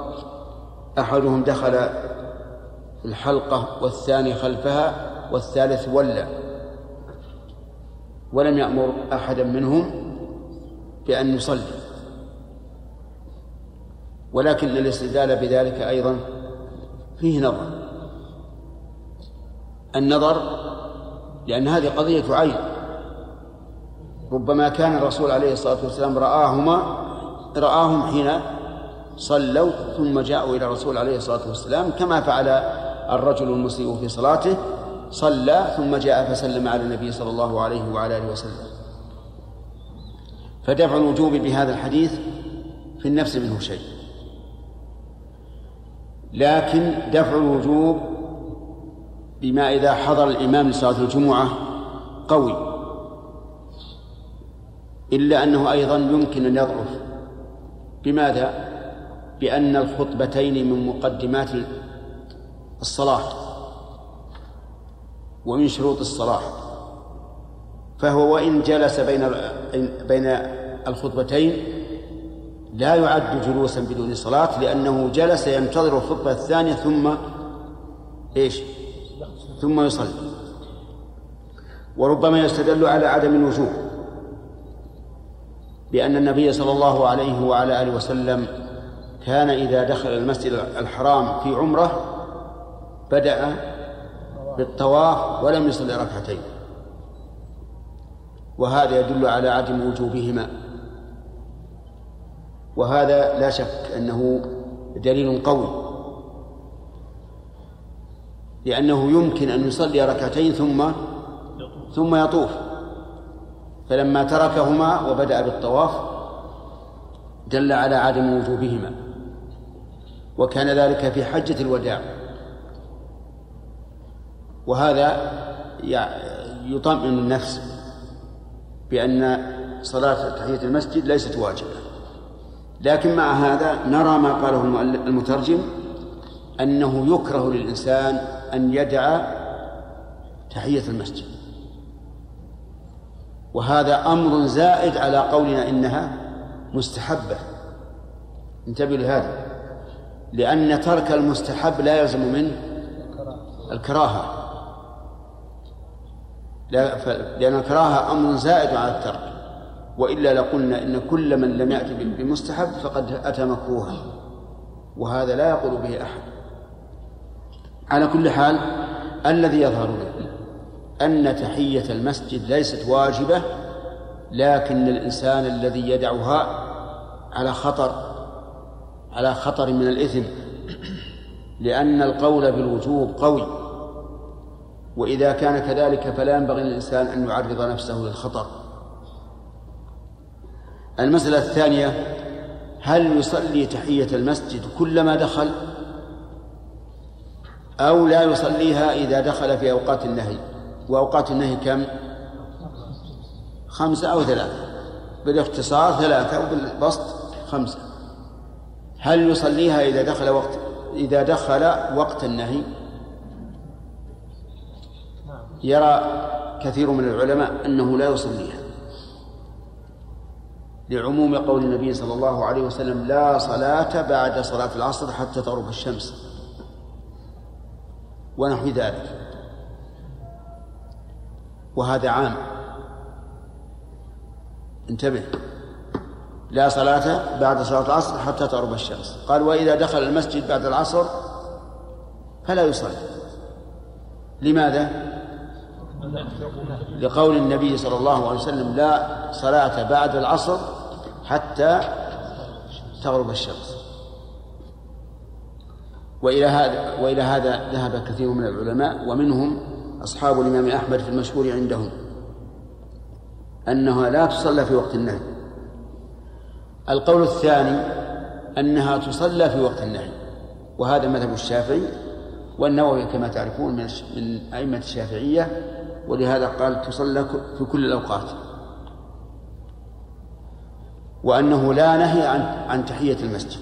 أحدهم دخل الحلقة والثاني خلفها والثالث ولى ولم يأمر أحدا منهم بأن يصلي. ولكن الاستدلال بذلك أيضا فيه نظر. النظر لأن هذه قضية عين. ربما كان الرسول عليه الصلاة والسلام رآهما رآهم حين صلوا ثم جاءوا إلى الرسول عليه الصلاة والسلام كما فعل الرجل المسيء في صلاته صلى ثم جاء فسلم على النبي صلى الله عليه وعلى آله وسلم. فدفع الوجوب بهذا الحديث في النفس منه شيء. لكن دفع الوجوب بما إذا حضر الإمام لصلاة الجمعة قوي. إلا أنه أيضا يمكن أن يضعف. بماذا؟ بأن الخطبتين من مقدمات الصلاة ومن شروط الصلاة فهو وإن جلس بين بين الخطبتين لا يعد جلوسا بدون صلاة لأنه جلس ينتظر الخطبة الثانية ثم إيش؟ ثم يصلي وربما يستدل على عدم الوجوب بأن النبي صلى الله عليه وعلى آله وسلم كان إذا دخل المسجد الحرام في عمرة بدأ بالطواف ولم يصلي ركعتين. وهذا يدل على عدم وجوبهما. وهذا لا شك أنه دليل قوي. لأنه يمكن أن يصلي ركعتين ثم ثم يطوف. فلما تركهما وبدأ بالطواف دل على عدم وجوبهما. وكان ذلك في حجة الوداع. وهذا يطمئن النفس بأن صلاة تحية المسجد ليست واجبة. لكن مع هذا نرى ما قاله المترجم أنه يكره للإنسان أن يدع تحية المسجد. وهذا أمر زائد على قولنا إنها مستحبة. انتبهوا لهذا. لأن ترك المستحب لا يلزم منه الكراهة. لأن الكراهة أمر زائد على الترك. وإلا لقلنا إن كل من لم يأتي بمستحب فقد أتى مكروها وهذا لا يقول به أحد. على كل حال الذي يظهر لي أن تحية المسجد ليست واجبة لكن الإنسان الذي يدعها على خطر على خطر من الإثم لأن القول بالوجوب قوي. وإذا كان كذلك فلا ينبغي للإنسان أن يعرض نفسه للخطر. المسألة الثانية هل يصلي تحية المسجد كلما دخل أو لا يصليها إذا دخل في أوقات النهي؟ وأوقات النهي كم؟ خمسة أو ثلاثة. بالاختصار ثلاثة وبالبسط خمسة. هل يصليها إذا دخل وقت إذا دخل وقت النهي؟ يرى كثير من العلماء أنه لا يصليها لعموم قول النبي صلى الله عليه وسلم لا صلاة بعد صلاة العصر حتى تغرب الشمس. ونحو ذلك. وهذا عام. انتبه. لا صلاة بعد صلاة العصر حتى تغرب الشمس. قال وإذا دخل المسجد بعد العصر فلا يصلي. لماذا؟ لقول النبي صلى الله عليه وسلم لا صلاة بعد العصر حتى تغرب الشمس. وإلى هذا وإلى هذا ذهب كثير من العلماء ومنهم أصحاب الإمام أحمد في المشهور عندهم أنها لا تصلى في وقت النهي. القول الثاني أنها تصلى في وقت النهي وهذا مذهب الشافعي والنووي كما تعرفون من أئمة الشافعية ولهذا قال تصلى في كل الأوقات. وأنه لا نهي عن عن تحية المسجد.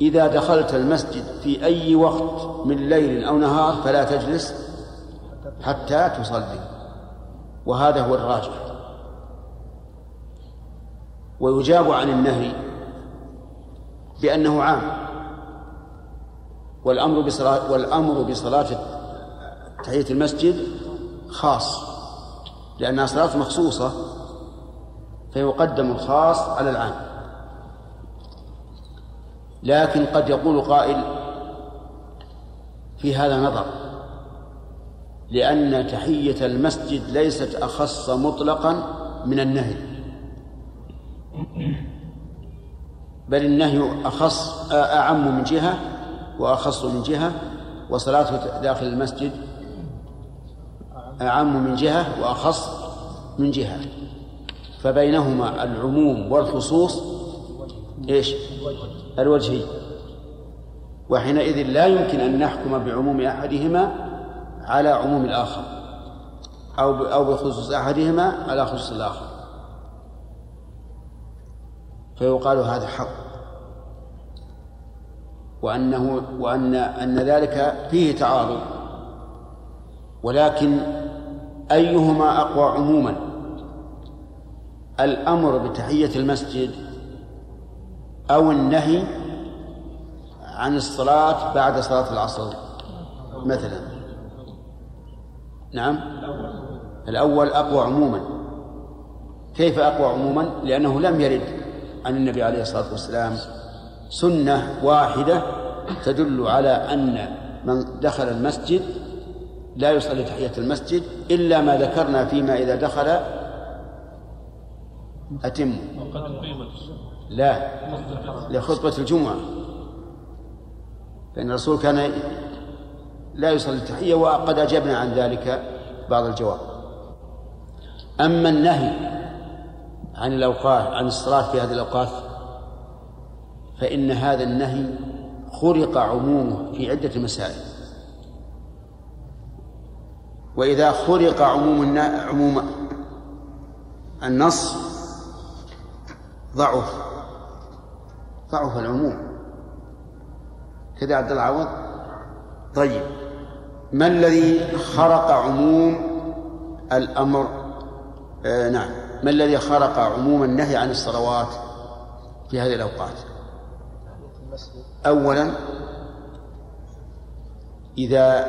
إذا دخلت المسجد في أي وقت من ليل أو نهار فلا تجلس حتى تصلي. وهذا هو الراجح. ويجاب عن النهي بأنه عام. والأمر بصلاة والأمر بصلاة تحية المسجد خاص لأنها صلاة مخصوصة فيقدم الخاص على العام. لكن قد يقول قائل في هذا نظر لأن تحية المسجد ليست أخص مطلقا من النهي بل النهي أخص أعم من جهة وأخص من جهة وصلاته داخل المسجد أعم من جهة وأخص من جهة. فبينهما العموم والخصوص إيش؟ الوجهي. وحينئذ لا يمكن أن نحكم بعموم أحدهما على عموم الآخر. أو أو بخصوص أحدهما على خصوص الآخر. فيقال هذا حق. وأنه وأن أن ذلك فيه تعارض. ولكن أيهما أقوى عموما؟ الأمر بتحية المسجد أو النهي عن الصلاة بعد صلاة العصر مثلا. نعم. الأول أقوى عموما. كيف أقوى عموما؟ لأنه لم يرد عن النبي عليه الصلاة والسلام سنة واحدة تدل على أن من دخل المسجد لا يصلي تحية المسجد إلا ما ذكرنا فيما إذا دخل أتم. لا لخطبة الجمعة. فإن الرسول كان لا يصلي التحية وقد أجبنا عن ذلك بعض الجواب. أما النهي عن الأوقات عن الصلاة في هذه الأوقات فإن هذا النهي خرق عمومه في عدة مسائل. وإذا خرق عموم عموم النص ضعف ضعف العموم. كذا عبد العوض؟ طيب. ما الذي خرق عموم الأمر؟ آه نعم. ما الذي خرق عموم النهي عن الصلوات في هذه الأوقات؟ أولا إذا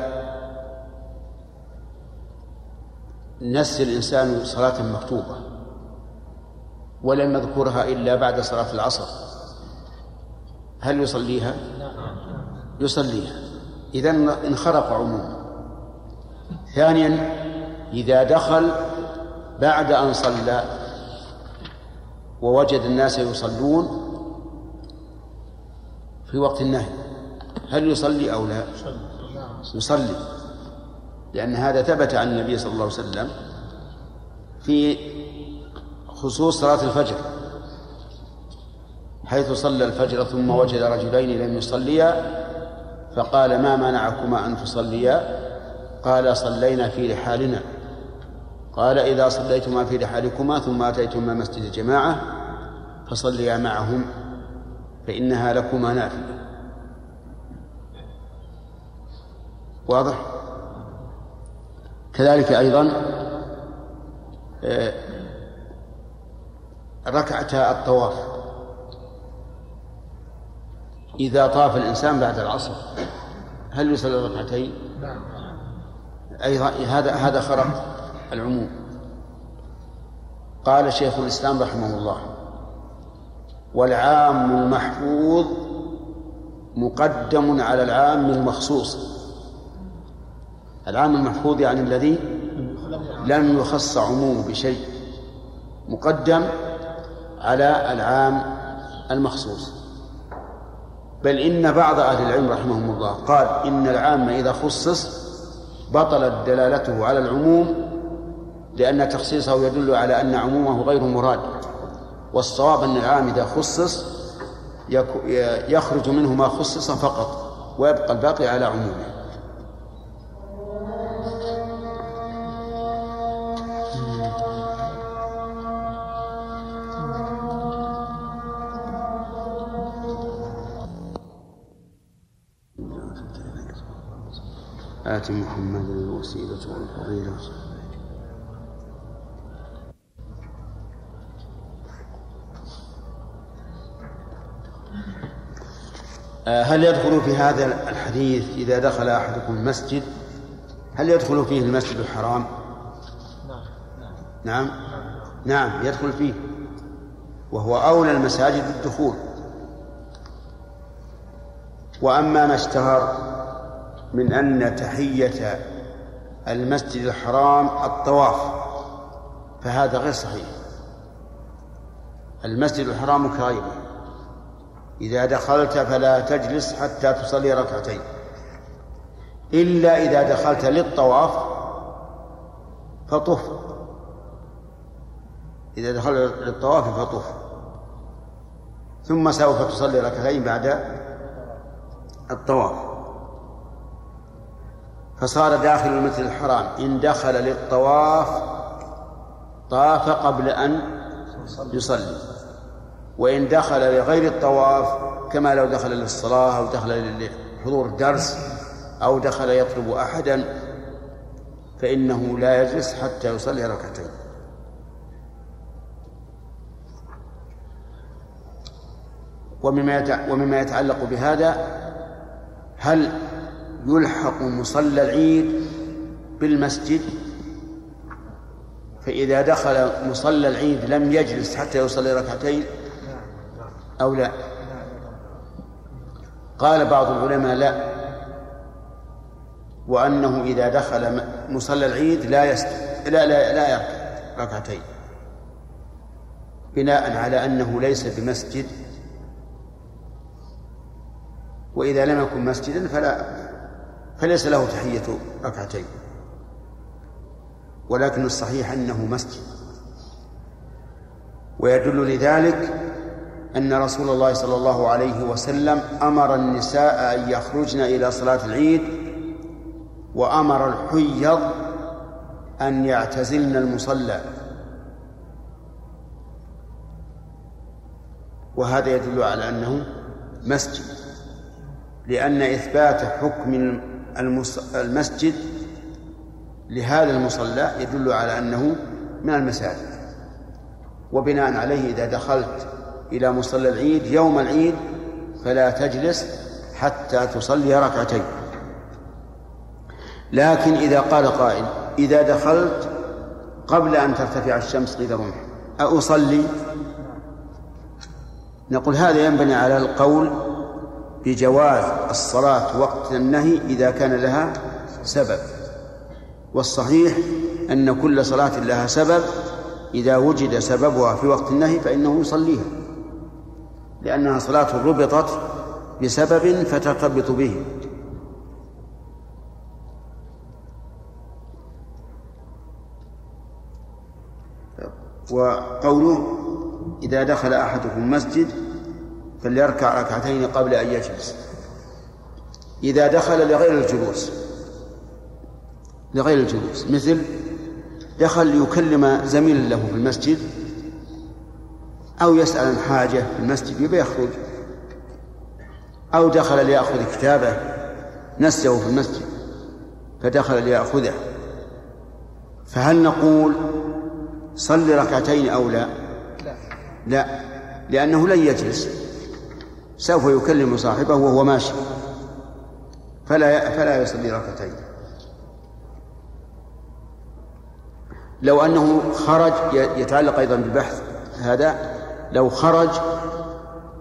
نسي الإنسان صلاة مكتوبة ولم يذكرها إلا بعد صلاة العصر. هل يصليها؟ يصليها. إذا انخرق عموما. ثانيا إذا دخل بعد أن صلى ووجد الناس يصلون في وقت النهي هل يصلي أو لا؟ يصلي. لأن هذا ثبت عن النبي صلى الله عليه وسلم في خصوص صلاة الفجر حيث صلى الفجر ثم وجد رجلين لم يصليا فقال ما منعكما أن تصليا؟ قال صلينا في رحالنا قال إذا صليتما في رحالكما ثم أتيتما مسجد الجماعة فصليا معهم فإنها لكما نافلة. واضح؟ كذلك أيضا آه، ركعتا الطواف. إذا طاف الإنسان بعد العصر هل يصلي ركعتين؟ نعم. أيضا هذا هذا خرق العموم. قال شيخ الإسلام رحمه الله والعام المحفوظ مقدم على العام المخصوص. العام المحفوظ يعني الذي لم يخص عمومه بشيء مقدم على العام المخصوص. بل إن بعض أهل العلم رحمهم الله قال إن العام إذا خصص بطلت دلالته على العموم لأن تخصيصه يدل على أن عمومه غير مراد. والصواب أن العام إذا خصص يخرج منه ما خصص فقط ويبقى الباقي على عمومه. آت محمدا الوسيلة والفضيلة. آه، هل يدخل في هذا الحديث إذا دخل أحدكم المسجد؟ هل يدخل فيه المسجد الحرام؟ نعم نعم. نعم يدخل فيه. وهو أولى المساجد بالدخول. وأما ما اشتهر من أن تحية المسجد الحرام الطواف فهذا غير صحيح. المسجد الحرام كغيره. إذا دخلت فلا تجلس حتى تصلي ركعتين. إلا إذا دخلت للطواف فطف إذا دخلت للطواف فطف ثم سوف تصلي ركعتين بعد الطواف. فصار داخل المسجد الحرام. إن دخل للطواف طاف قبل أن يصلي. وإن دخل لغير الطواف كما لو دخل للصلاة أو دخل لحضور درس أو دخل يطلب أحدا فإنه لا يجلس حتى يصلي ركعتين. ومما ومما يتعلق بهذا هل يلحق مصلى العيد بالمسجد فإذا دخل مصلى العيد لم يجلس حتى يصلي ركعتين أو لا؟ قال بعض العلماء لا وأنه إذا دخل مصلى العيد لا يست... لا لا لا ركعتين بناء على أنه ليس بمسجد وإذا لم يكن مسجدا فلا فليس له تحية ركعتين. ولكن الصحيح أنه مسجد. ويدل لذلك أن رسول الله صلى الله عليه وسلم أمر النساء أن يخرجن إلى صلاة العيد وأمر الحيض أن يعتزلن المصلى. وهذا يدل على أنه مسجد لأن إثبات حكم المسجد لهذا المصلى يدل على أنه من المساجد. وبناء عليه إذا دخلت إلى مصلى العيد يوم العيد فلا تجلس حتى تصلي ركعتين. لكن إذا قال قائل إذا دخلت قبل أن ترتفع الشمس قيد رمح أصلي نقول هذا ينبني على القول بجواز الصلاة وقت النهي إذا كان لها سبب. والصحيح أن كل صلاة لها سبب إذا وجد سببها في وقت النهي فإنه يصليها لأنها صلاة ربطت بسبب فترتبط به. وقوله إذا دخل أحدكم المسجد فليركع ركعتين قبل أن يجلس. إذا دخل لغير الجلوس لغير الجلوس مثل دخل ليكلم زميلا له في المسجد أو يسأل عن حاجة في المسجد يبي يخرج أو دخل ليأخذ كتابه نسيه في المسجد فدخل ليأخذه. فهل نقول صل ركعتين أو لا؟ لا لأنه لن يجلس. سوف يكلم صاحبه وهو ماشي. فلا فلا يصلي ركعتين. لو أنه خرج يتعلق أيضا بالبحث هذا لو خرج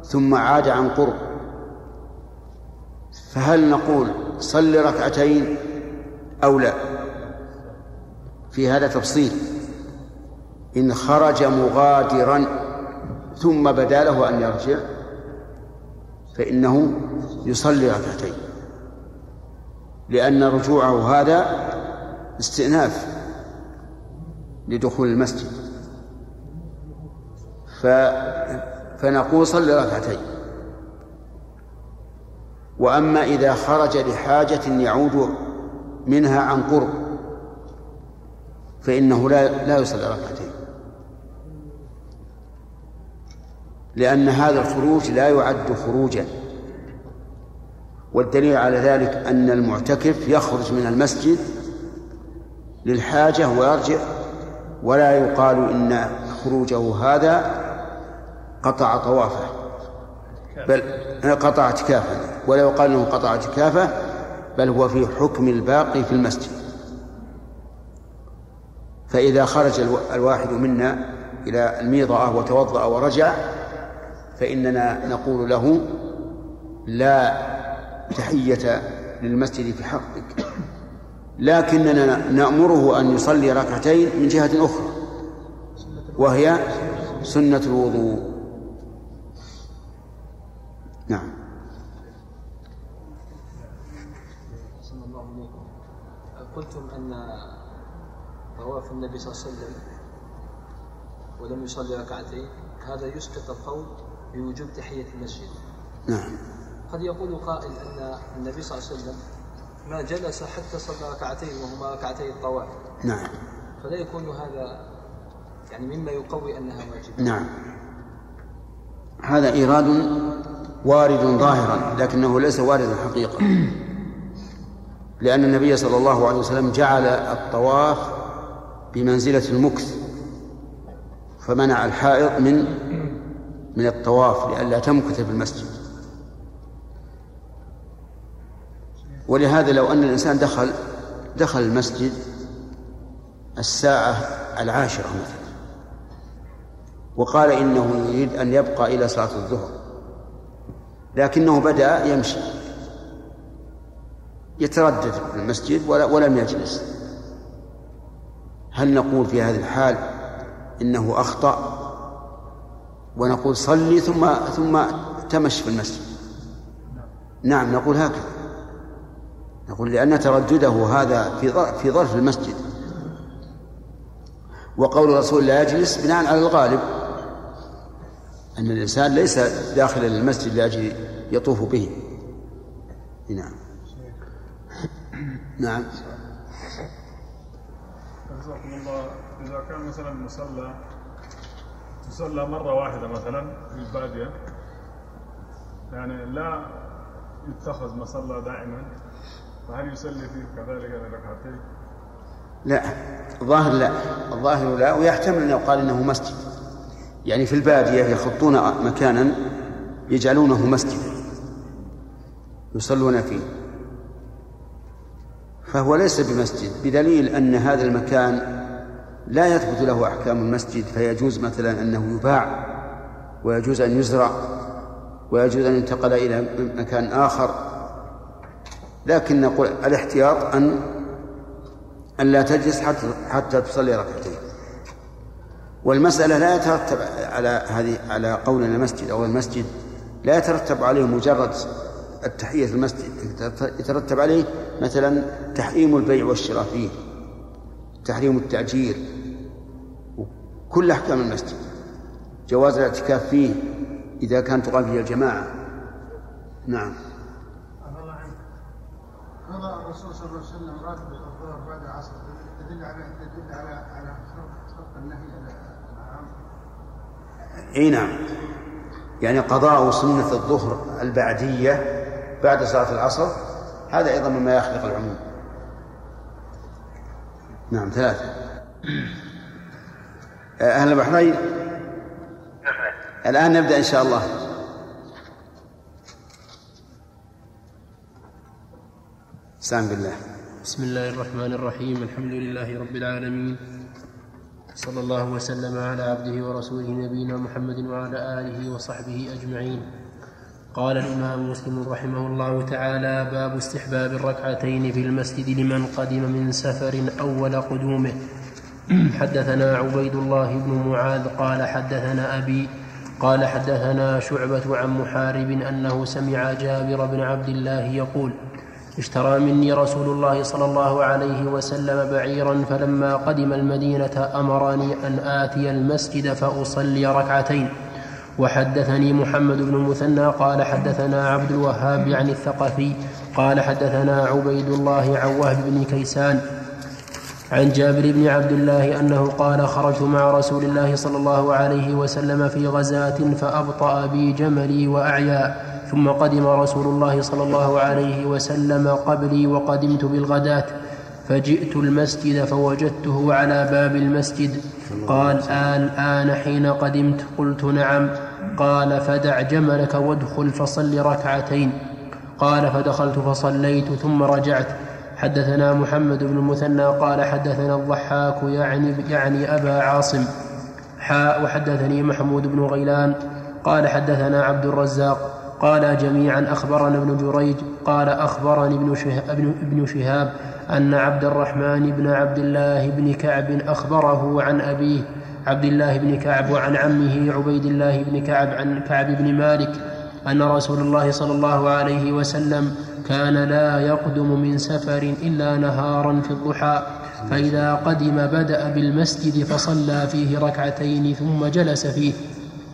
ثم عاد عن قرب فهل نقول صل ركعتين أو لا؟ في هذا تفصيل. إن خرج مغادرا ثم بدا له أن يرجع فإنه يصلي ركعتين. لأن رجوعه هذا استئناف لدخول المسجد. ف فنقول صل ركعتين. وأما إذا خرج لحاجة يعود منها عن قرب فإنه لا لا يصلي ركعتين. لأن هذا الخروج لا يعد خروجا. والدليل على ذلك أن المعتكف يخرج من المسجد للحاجة ويرجع ولا يقال إن خروجه هذا قطع طوافه بل قطع اعتكافه ولا يقال إنه قطع اعتكافه بل هو في حكم الباقي في المسجد. فإذا خرج الواحد منا إلى الميضأة وتوضأ ورجع فإننا نقول له لا تحية للمسجد في حقك. لكننا نأمره أن يصلي ركعتين من جهة أخرى وهي سنة الوضوء. نعم. قلتم أن طواف النبي صلى الله عليه وسلم ولم يصلي ركعتين هذا يسقط القول؟ بوجوب تحية المسجد. نعم. قد يقول قائل أن النبي صلى الله عليه وسلم ما جلس حتى صلى ركعتين وهما ركعتي الطواف. نعم. فلا يكون هذا يعني مما يقوي أنها واجبة. نعم. هذا إيراد وارد ظاهرا لكنه ليس واردا حقيقة. لأن النبي صلى الله عليه وسلم جعل الطواف بمنزلة المكث فمنع الحائض من من الطواف لئلا تمكث في المسجد. ولهذا لو أن الإنسان دخل دخل المسجد الساعة العاشرة مثلا وقال إنه يريد أن يبقى إلى صلاة الظهر لكنه بدأ يمشي يتردد في المسجد ولم يجلس. هل نقول في هذه الحال إنه أخطأ؟ ونقول صلي ثم ثم تمش في المسجد. نعم نقول هكذا. نقول لأن تردده هذا في في ظرف المسجد. وقول الرسول لا يجلس بناء على الغالب أن الإنسان ليس داخل المسجد لأجل يطوف به. نعم. نعم. جزاكم الله. إذا كان مثلا مصلى مصلى مرة واحدة مثلا في البادية. يعني لا يتخذ مصلى دائما. فهل يصلي فيه كذلك ركعتين؟ لا. الظاهر لا. الظاهر لا ويحتمل أن يقال إنه مسجد. يعني في البادية يخطون مكانا يجعلونه مسجدا يصلون فيه. فهو ليس بمسجد. بدليل أن هذا المكان لا يثبت له أحكام المسجد فيجوز مثلا أنه يباع ويجوز أن يزرع ويجوز أن ينتقل إلى مكان آخر. لكن نقول الاحتياط أن أن لا تجلس حتى حتى تصلي ركعتين. والمسألة لا يترتب على هذه على قولنا المسجد أو المسجد لا يترتب عليه مجرد التحية في المسجد يترتب عليه مثلا تحريم البيع والشراء فيه تحريم التأجير كل أحكام المسجد. جواز الاعتكاف فيه إذا كان تقام فيه الجماعة. نعم. قضى الرسول صلى الله عليه وسلم راتب الظهر بعد العصر. تدل على تدل على على خلق النهي العام. إي نعم. يعني قضاء سنة الظهر البعدية بعد صلاة العصر هذا أيضا مما يخلق العموم. نعم ثلاثة. أهل البحرين؟ الآن نبدأ إن شاء الله. سام بالله. بسم الله الرحمن الرحيم. الحمد لله رب العالمين. صلى الله وسلم على عبده ورسوله نبينا محمد وعلى آله وصحبه أجمعين. قال الإمام مسلم رحمه الله تعالى باب استحباب الركعتين في المسجد لمن قدم من سفر أول قدومه. حدثنا عبيد الله بن معاذ قال حدثنا أبي قال حدثنا شعبة عن محارب أنه سمع جابر بن عبد الله يقول اشترى مني رسول الله صلى الله عليه وسلم بعيرا فلما قدم المدينة أمرني أن آتي المسجد فأصلي ركعتين. وحدثني محمد بن المثنى قال حدثنا عبد الوهاب عن الثقفي قال حدثنا عبيد الله عن وهب بن كيسان عن جابر بن عبد الله أنه قال خرجت مع رسول الله صلى الله عليه وسلم في غزاة فأبطأ بي جملي وأعيا ثم قدم رسول الله صلى الله عليه وسلم قبلي وقدمت بالغداة فجئت المسجد فوجدته على باب المسجد قال آن حين قدمت قلت نعم قال فدع جملك وادخل فصل ركعتين قال فدخلت فصليت ثم رجعت حدثنا محمد بن المثنى قال حدثنا الضحاك يعني يعني أبا عاصم حاء وحدثني محمود بن غيلان قال حدثنا عبد الرزاق قال جميعا أخبرنا ابن جريج قال أخبرني ابن شهاب, ابن شهاب أن عبد الرحمن بن عبد الله بن كعب أخبره عن أبيه عبد الله بن كعب وعن عمه عبيد الله بن كعب عن كعب بن مالك أن رسول الله صلى الله عليه وسلم كان لا يقدم من سفر إلا نهارا في الضحى فإذا قدم بدأ بالمسجد فصلى فيه ركعتين ثم جلس فيه.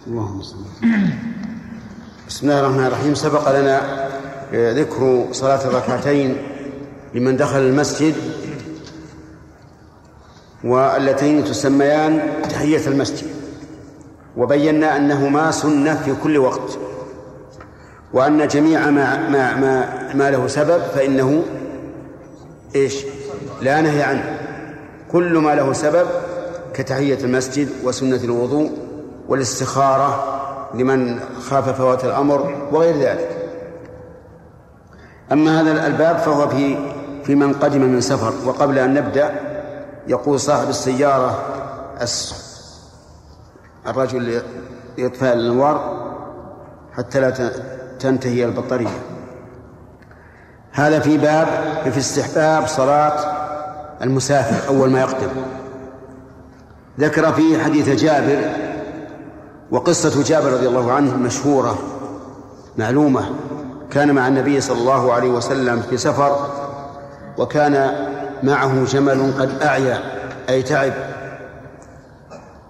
اللهم صل بسم الله الرحمن الرحيم. سبق لنا ذكر صلاة الركعتين لمن دخل المسجد واللتين تسميان تحية المسجد وبينا أنهما سنة في كل وقت. وأن جميع ما, ما, ما, ما له سبب فإنه إيش؟ لا نهي عنه. كل ما له سبب كتحية المسجد وسنة الوضوء والاستخارة لمن خاف فوات الأمر وغير ذلك. أما هذا الباب فهو في في من قدم من سفر. وقبل أن نبدأ يقول صاحب السيارة الرجل لإطفاء الأنوار حتى لا تنتهي البطارية هذا في باب في استحباب صلاة المسافر أول ما يقدم. ذكر فيه حديث جابر وقصة جابر رضي الله عنه مشهورة معلومة. كان مع النبي صلى الله عليه وسلم في سفر وكان معه جمل قد أعيا أي تعب.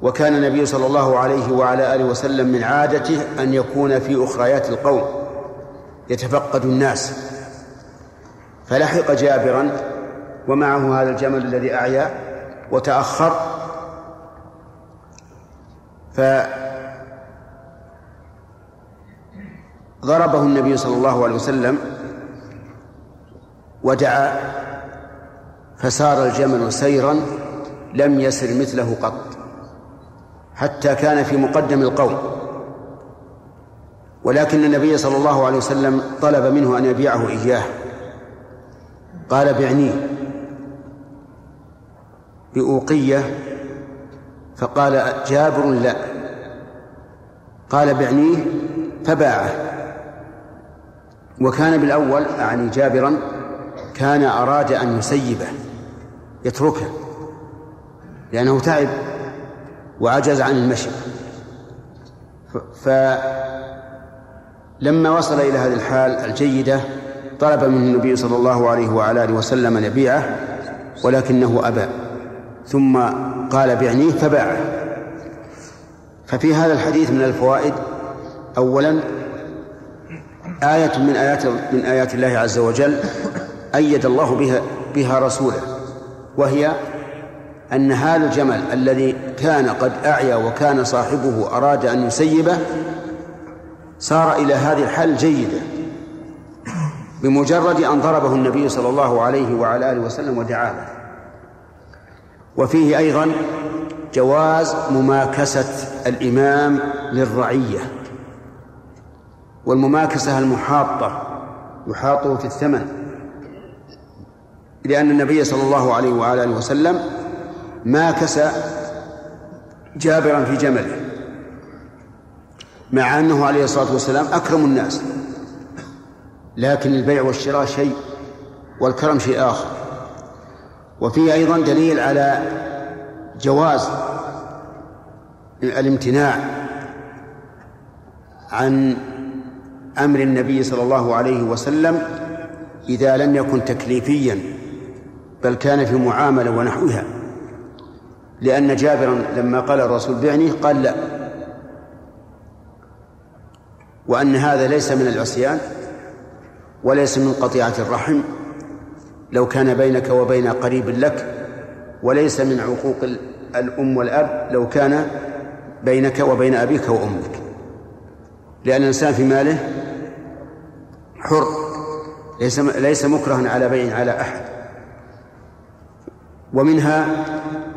وكان النبي صلى الله عليه وعلى آله وسلم من عادته أن يكون في أخريات القوم. يتفقد الناس. فلحق جابرا ومعه هذا الجمل الذي أعيا وتأخر. فضربه النبي صلى الله عليه وسلم ودعا فسار الجمل سيرا لم يسر مثله قط حتى كان في مقدم القوم. ولكن النبي صلى الله عليه وسلم طلب منه أن يبيعه إياه. قال بعنيه بأوقية. فقال جابر لا. قال بعنيه فباعه. وكان بالأول أعني جابرا كان أراد أن يسيبه يتركه لأنه تعب وعجز عن المشي. فلما وصل إلى هذه الحال الجيدة طلب منه النبي صلى الله عليه وعلى آله وسلم أن يبيعه ولكنه أبى. ثم قال بعنيه فباعه. ففي هذا الحديث من الفوائد أولا آية من آيات من آيات الله عز وجل أيد الله بها بها رسوله وهي أن هذا الجمل الذي كان قد أعيا وكان صاحبه أراد أن يسيبه صار إلى هذه الحال جيدة بمجرد أن ضربه النبي صلى الله عليه وعلى آله وسلم ودعاه. وفيه أيضا جواز مماكسة الإمام للرعية والمماكسة المحاطة يحاطه في الثمن لأن النبي صلى الله عليه وعلى آله وسلم ماكس جابرا في جمله. مع أنه عليه الصلاة والسلام أكرم الناس. لكن البيع والشراء شيء والكرم شيء آخر. وفيه أيضا دليل على جواز الامتناع عن أمر النبي صلى الله عليه وسلم إذا لم يكن تكليفيا بل كان في معاملة ونحوها. لأن جابرا لما قال الرسول بعني قال لا. وأن هذا ليس من العصيان وليس من قطيعة الرحم لو كان بينك وبين قريب لك وليس من عقوق الأم والأب لو كان بينك وبين أبيك وأمك. لأن الإنسان في ماله حر ليس ليس مكرها على بيع على أحد. ومنها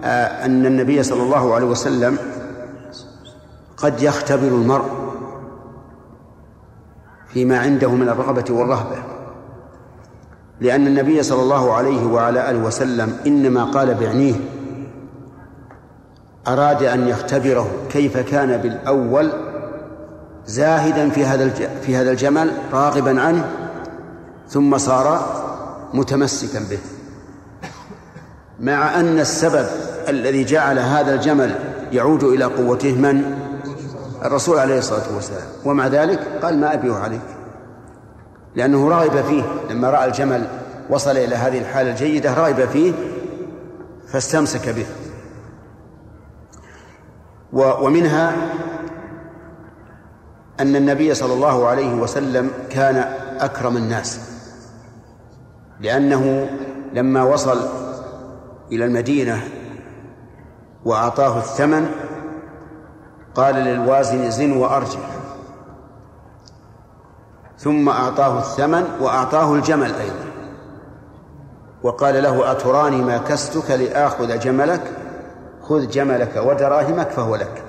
آه، أن النبي صلى الله عليه وسلم قد يختبر المرء فيما عنده من الرغبة والرهبة لأن النبي صلى الله عليه وعلى آله وسلم إنما قال بعنيه أراد أن يختبره كيف كان بالأول زاهدا في هذا في هذا الجمل راغبا عنه ثم صار متمسكا به مع أن السبب الذي جعل هذا الجمل يعود إلى قوته من؟ الرسول عليه الصلاة والسلام. ومع ذلك قال ما أبيه عليك. لأنه رغب فيه. لما رأى الجمل وصل إلى هذه الحالة الجيدة رغب فيه فاستمسك به. ومنها أن النبي صلى الله عليه وسلم كان أكرم الناس. لأنه لما وصل إلى المدينة وأعطاه الثمن قال للوازن زن وأرجع ثم أعطاه الثمن وأعطاه الجمل أيضا. وقال له أتراني ما كستك لآخذ جملك؟ خذ جملك ودراهمك فهو لك.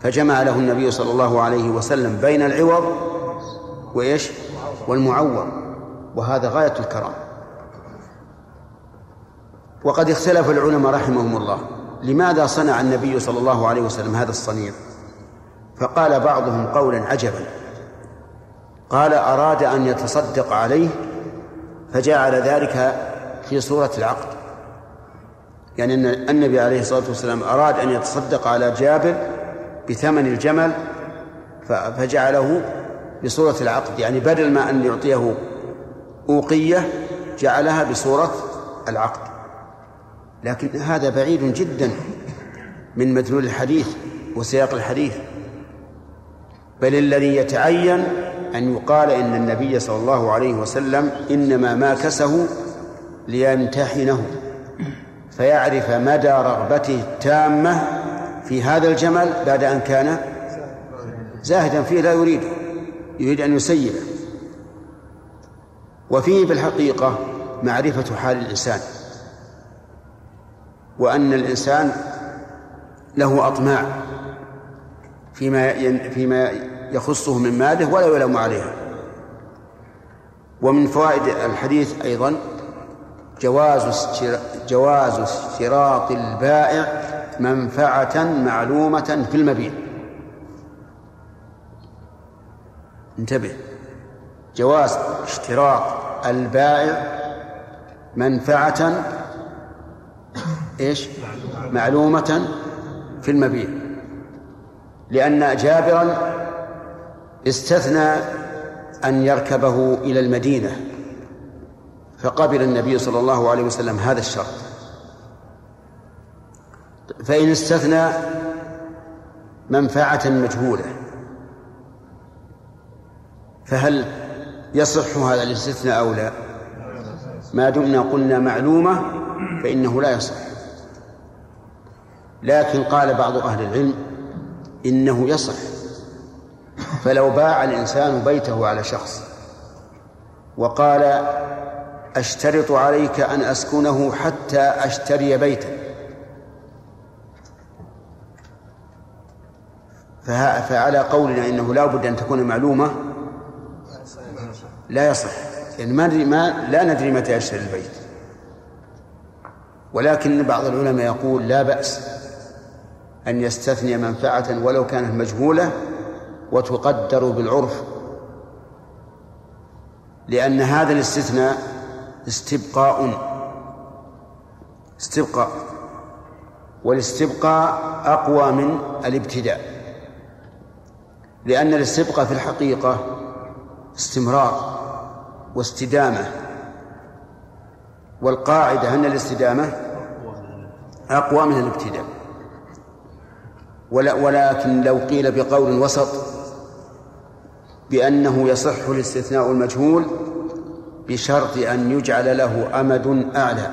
فجمع له النبي صلى الله عليه وسلم بين العوض وإيش؟ والمعوض. وهذا غاية الكرم وقد اختلف العلماء رحمهم الله. لماذا صنع النبي صلى الله عليه وسلم هذا الصنيع؟ فقال بعضهم قولا عجبا. قال أراد أن يتصدق عليه فجعل ذلك في صورة العقد. يعني أن النبي عليه الصلاة والسلام أراد أن يتصدق على جابر بثمن الجمل فجعله بصورة العقد. يعني بدل ما أن يعطيه أوقية جعلها بصورة العقد. لكن هذا بعيد جدا من مدلول الحديث وسياق الحديث. بل الذي يتعين أن يقال إن النبي صلى الله عليه وسلم إنما ماكسه ليمتحنه فيعرف مدى رغبته التامة في هذا الجمل بعد أن كان زاهدا فيه لا يريد يريد أن يسيره وفيه بالحقيقة معرفة حال الإنسان. وأن الإنسان له أطماع فيما فيما يخصه من ماله ولا يلام عليها. ومن فوائد الحديث أيضا جواز جواز اشتراط البائع منفعة معلومة في المبيع. انتبه. جواز اشتراط البائع منفعة إيش؟ معلومة في المبيع لأن جابرا استثنى أن يركبه إلى المدينة فقبل النبي صلى الله عليه وسلم هذا الشرط. فإن استثنى منفعة مجهولة. فهل يصح هذا الاستثناء أو لا؟ ما دمنا قلنا معلومة فإنه لا يصح. لكن قال بعض أهل العلم إنه يصح. فلو باع الإنسان بيته على شخص وقال أشترط عليك أن أسكنه حتى أشتري بيتا فعلى قولنا إنه لا بد أن تكون معلومة لا يصح. يعني ما ندري ما لا ندري متى يشتري البيت. ولكن بعض العلماء يقول لا بأس. أن يستثني منفعة ولو كانت مجهولة وتقدر بالعرف. لأن هذا الاستثناء استبقاء. استبقاء. والاستبقاء أقوى من الابتداء. لأن الاستبقاء في الحقيقة استمرار واستدامة. والقاعدة أن الاستدامة أقوى من الابتداء. ولكن لو قيل بقول وسط بأنه يصح الاستثناء المجهول بشرط أن يجعل له أمد أعلى.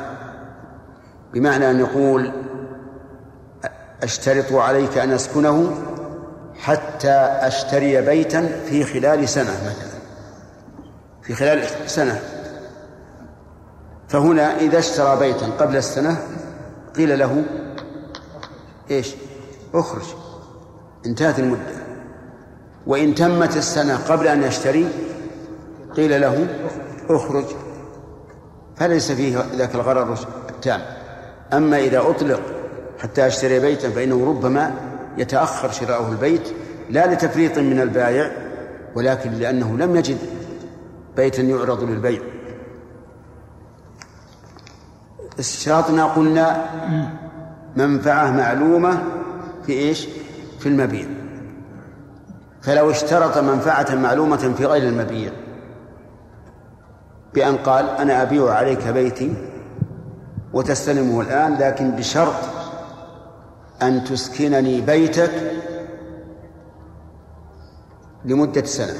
بمعنى أن يقول أشترط عليك أن أسكنه حتى أشتري بيتا في خلال سنة مثلا. في خلال سنة. فهنا إذا اشترى بيتا قبل السنة قيل له إيش؟ اخرج. انتهت المدة. وإن تمت السنة قبل أن يشتري قيل له اخرج. فليس فيه ذاك الغرر التام. أما إذا أطلق حتى يشتري بيتا فإنه ربما يتأخر شراؤه البيت لا لتفريط من البائع ولكن لأنه لم يجد بيتا يعرض للبيع. اشتراطنا قلنا منفعة معلومة في إيش؟ في المبيع فلو اشترط منفعة معلومة في غير المبيع بأن قال أنا أبيع عليك بيتي وتستلمه الآن لكن بشرط أن تسكنني بيتك لمدة سنة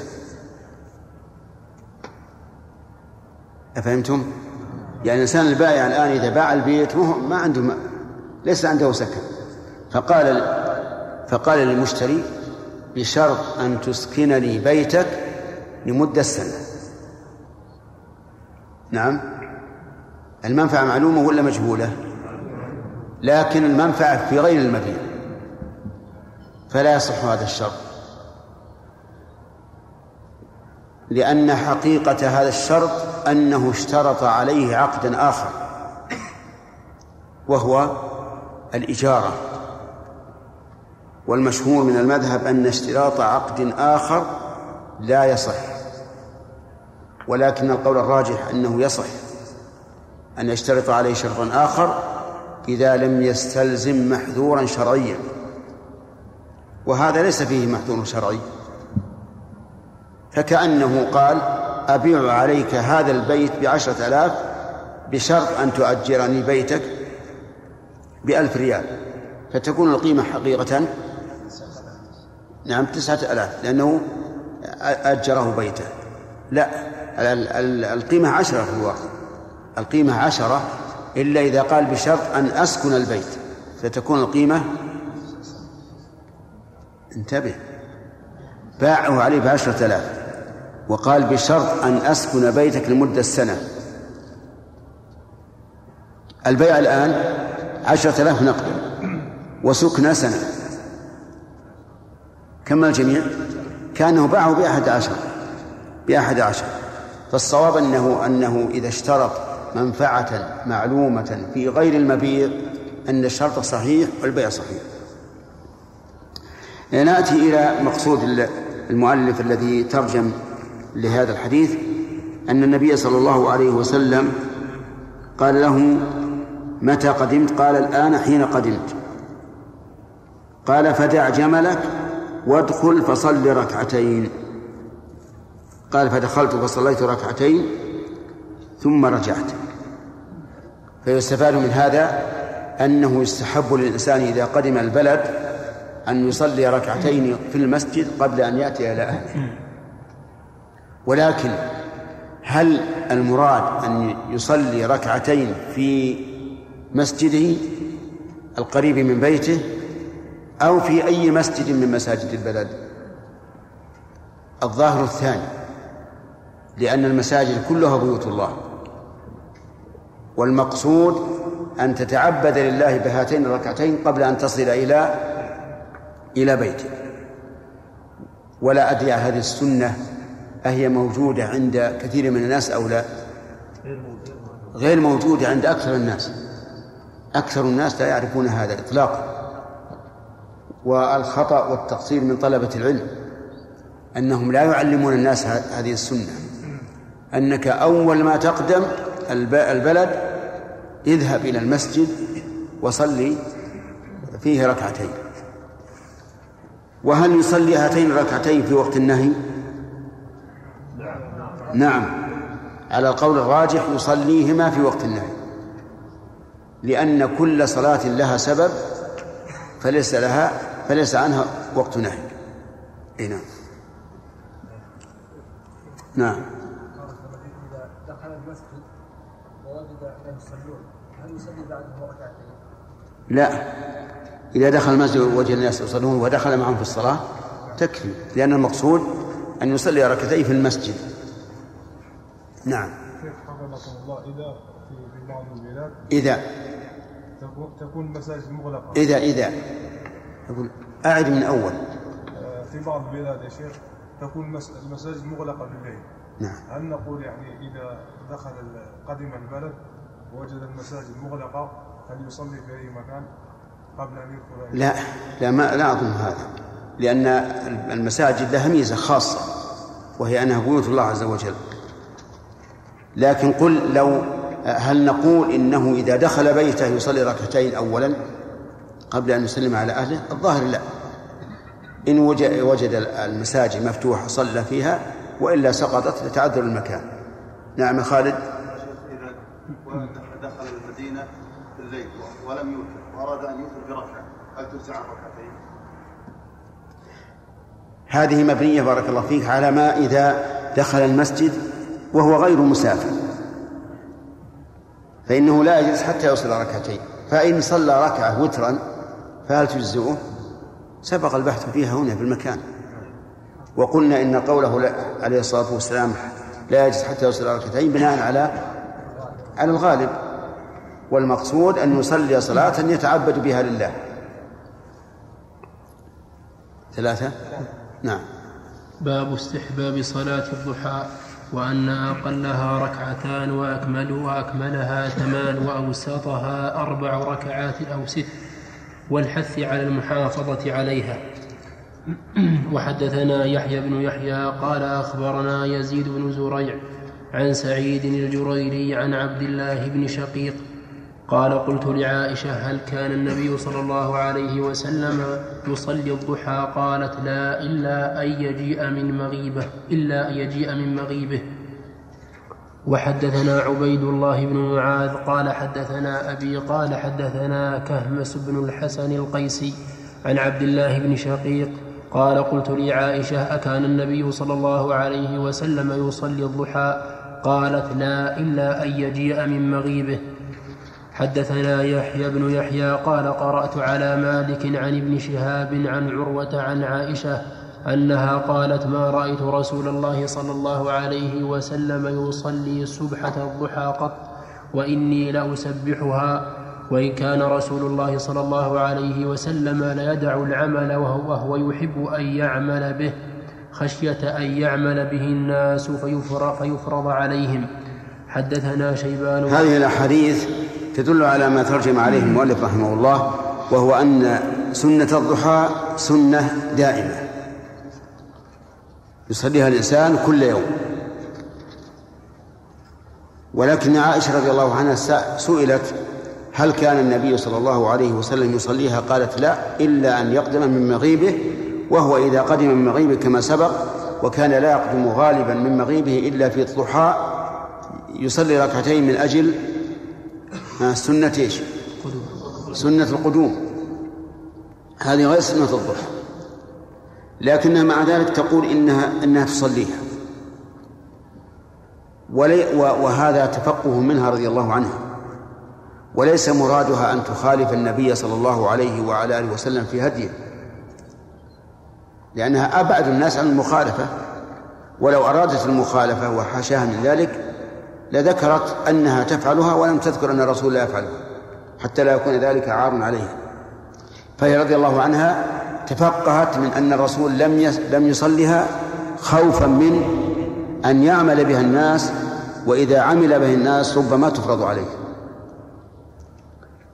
أفهمتم؟ يعني الإنسان البائع الآن إذا باع البيت ما عنده ما ليس عنده سكن فقال فقال للمشتري بشرط أن تسكنني بيتك لمدة سنة. نعم. المنفعة معلومة ولا مجهولة؟ لكن المنفعة في غير المبيع فلا يصح هذا الشرط. لأن حقيقة هذا الشرط أنه اشترط عليه عقدا آخر وهو الإجارة. والمشهور من المذهب أن اشتراط عقد آخر لا يصح ولكن القول الراجح أنه يصح أن يشترط عليه شرطا آخر إذا لم يستلزم محذورا شرعيا وهذا ليس فيه محذور شرعي. فكأنه قال أبيع عليك هذا البيت بعشرة آلاف بشرط أن تؤجرني بيتك بألف ريال فتكون القيمة حقيقة نعم تسعة آلاف لأنه أجره بيته. لا القيمة عشرة في الواقع القيمة عشرة إلا إذا قال بشرط أن أسكن البيت. فتكون القيمة انتبه. باعه عليه بعشرة آلاف وقال بشرط أن أسكن بيتك لمدة سنة. البيع الآن عشرة آلاف نقدا وسكن سنة. كم الجميع كأنه باعه بأحد عشر بأحد عشر. فالصواب أنه أنه إذا اشترط منفعة معلومة في غير المبيع أن الشرط صحيح والبيع صحيح. نأتي إلى مقصود المؤلف الذي ترجم لهذا الحديث أن النبي صلى الله عليه وسلم قال له متى قدمت؟ قال الآن حين قدمت. قال فدع جملك وادخل فصل ركعتين. قال فدخلت فصليت ركعتين ثم رجعت. فيستفاد من هذا أنه يستحب للإنسان إذا قدم البلد أن يصلي ركعتين في المسجد قبل أن يأتي إلى أهله. ولكن هل المراد أن يصلي ركعتين في مسجده القريب من بيته؟ أو في أي مسجد من مساجد البلد. الظاهر الثاني لأن المساجد كلها بيوت الله. والمقصود أن تتعبد لله بهاتين الركعتين قبل أن تصل إلى إلى بيته. ولا أدري هذه السنة أهي موجودة عند كثير من الناس أو لا؟ غير موجودة. عند أكثر الناس. أكثر الناس لا يعرفون هذا إطلاقا. والخطأ والتقصير من طلبة العلم أنهم لا يعلمون الناس هذه السنة. أنك أول ما تقدم البلد اذهب إلى المسجد وصلي فيه ركعتين. وهل يصلي هاتين الركعتين في وقت النهي؟ نعم. على القول الراجح يصليهما في وقت النهي. لأن كل صلاة لها سبب فليس لها فليس عنها وقت نهي. إي نعم. نعم. دخل المسجد ووجد يصلون هل يصلي ركعتين؟ لا. إذا دخل المسجد ووجد الناس يصلون ودخل معهم في الصلاة تكفي. لأن المقصود أن يصلي ركعتين في المسجد. نعم. كيف حفظكم الله إذا في بعض البلاد إذا. تكون المساجد مغلقة. إذا إذا. أقول أعد من أول. في بعض البلاد يا شيخ تكون المساجد مغلقة بالليل نعم. هل نقول يعني إذا دخل قدم البلد ووجد المساجد مغلقة هل يصلي في أي مكان قبل أن يدخل لا لا ما لا أظن هذا. لأن المساجد لها ميزة خاصة وهي أنها بيوت الله عز وجل. لكن قل لو هل نقول إنه إذا دخل بيته يصلي ركعتين أولا؟ قبل أن يسلم على أهله؟ الظاهر لا. إن وجد المساجد مفتوحة صلى فيها وإلا سقطت لتعذر المكان. نعم يا خالد. إذا دخل المدينة الليل ولم يوتر وأراد أن يوتر بركعة. هل تجزع؟ هذه مبنية بارك الله فيك على ما إذا دخل المسجد وهو غير مسافر. فإنه لا يجلس حتى يوصل ركعتين. فإن صلى ركعة وترا فهل تجزئه؟ سبق البحث فيها هنا في المكان. وقلنا إن قوله عليه الصلاة والسلام لا يجلس حتى يوصل ركعتين بناء على على الغالب. والمقصود أن يصلي صلاة يتعبد بها لله. ثلاثة؟ نعم. باب استحباب صلاة الضحى وأن أقلها ركعتان وأكمل وأكملها ثمان وأوسطها أربع ركعات أو ست. والحث على المحافظة عليها. وحدثنا يحيى بن يحيى قال أخبرنا يزيد بن زريع عن سعيد الجريري عن عبد الله بن شقيق قال قلت لعائشة هل كان النبي صلى الله عليه وسلم يصلي الضحى؟ قالت لا إلا أن يجيء من مغيبة إلا أن يجيء من مغيبة. وحدثنا عبيد الله بن معاذ قال حدثنا أبي قال حدثنا كهمس بن الحسن القيسي عن عبد الله بن شقيق قال قلت لعائشة أكان النبي صلى الله عليه وسلم يصلي الضحى؟ قالت لا إلا أن يجيء من مغيبه. حدثنا يحيى بن يحيى قال قرأت على مالك عن ابن شهاب عن عروة عن عائشة أنها قالت ما رأيت رسول الله صلى الله عليه وسلم يصلي سبحه الضحى قط وإني لأسبحها وإن كان رسول الله صلى الله عليه وسلم ليدع العمل وهو يحب أن يعمل به خشية أن يعمل به الناس فيفرض, فيفرض عليهم. حدثنا شيبان هذه الأحاديث تدل على ما ترجم عليه المؤلف رحمه الله وهو أن سنة الضحى سنة دائمة. يصليها الإنسان كل يوم. ولكن عائشة رضي الله عنها سئلت هل كان النبي صلى الله عليه وسلم يصليها؟ قالت لا إلا أن يقدم من مغيبه وهو إذا قدم من مغيبه كما سبق وكان لا يقدم غالبا من مغيبه إلا في الضحى يصلي ركعتين من أجل سنة إيش؟ سنة القدوم. هذه غير سنة الضحى. لكنها مع ذلك تقول إنها إنها تصليها. وهذا تفقه منها رضي الله عنها. وليس مرادها أن تخالف النبي صلى الله عليه وعلى آله وسلم في هديه. لأنها أبعد الناس عن المخالفة. ولو أرادت المخالفة وحاشاها من ذلك لذكرت أنها تفعلها ولم تذكر أن الرسول لا يفعلها حتى لا يكون ذلك عار عليها. فهي رضي الله عنها تفقهت من أن الرسول لم لم يصلها خوفا من أن يعمل بها الناس وإذا عمل به الناس ربما تفرض عليه.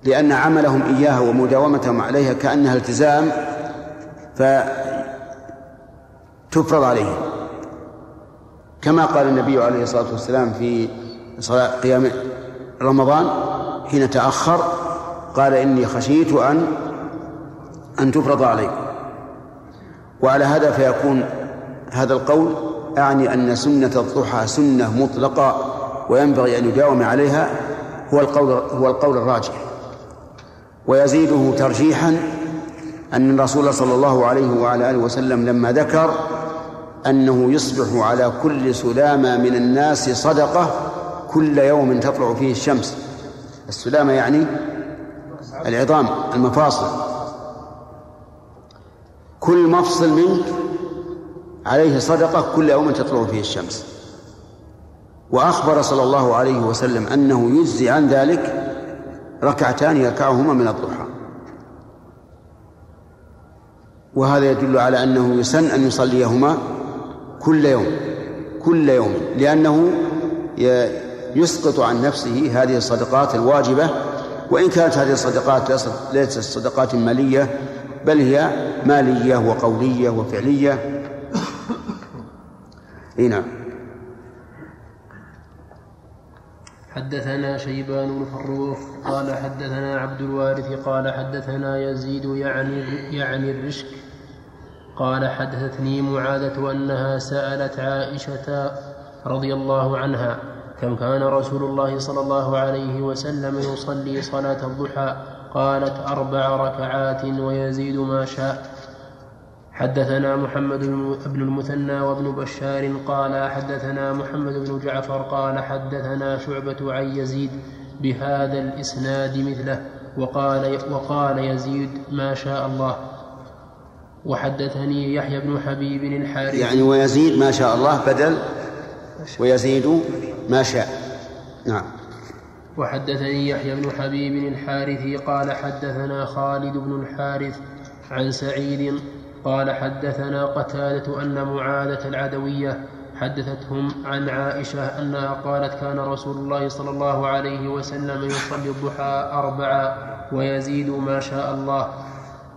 لأن عملهم إياها ومداومتهم عليها كأنها التزام فتفرض عليهم كما قال النبي عليه الصلاة والسلام في صلاة قيام رمضان حين تأخر قال إني خشيت أن أن تفرض عليكم وعلى هذا فيكون هذا القول أعني أن سنة الضحى سنة مطلقة وينبغي أن يداوم عليها هو القول هو القول الراجح. ويزيده ترجيحا أن الرسول صلى الله عليه وعلى آله وسلم لما ذكر أنه يصبح على كل سلامة من الناس صدقة كل يوم تطلع فيه الشمس. السلامة يعني العظام المفاصل. كل مفصل منك عليه صدقة كل يوم تطلع فيه الشمس. وأخبر صلى الله عليه وسلم أنه يجزي عن ذلك ركعتان يركعهما من الضحى. وهذا يدل على أنه يسن أن يصليهما كل يوم كل يوم لأنه يسقط عن نفسه هذه الصدقات الواجبة. وإن كانت هذه الصدقات ليست صدقات مالية بل هي مالية وقولية وفعلية. إي نعم. حدثنا شيبان بن فروخ قال حدثنا عبد الوارث قال حدثنا يزيد يعني يعني الرشك قال حدثتني معاذة أنها سألت عائشة رضي الله عنها كم كان رسول الله صلى الله عليه وسلم يصلي صلاة الضحى قالت أربع ركعات ويزيد ما شاء. حدثنا محمد بن المثنى وابن بشار قال حدثنا محمد بن جعفر قال حدثنا شعبة عن يزيد بهذا الإسناد مثله وقال وقال يزيد ما شاء الله. وحدثني يحيى بن حبيب الحارث يعني ويزيد ما شاء الله بدل ويزيد ما شاء. نعم. وحدثني يحيى بن حبيب الحارثي قال حدثنا خالد بن الحارث عن سعيد قال حدثنا قتادة أن معاذة العدوية حدثتهم عن عائشة أنها قالت كان رسول الله صلى الله عليه وسلم يصلي الضحى أربعا ويزيد ما شاء الله.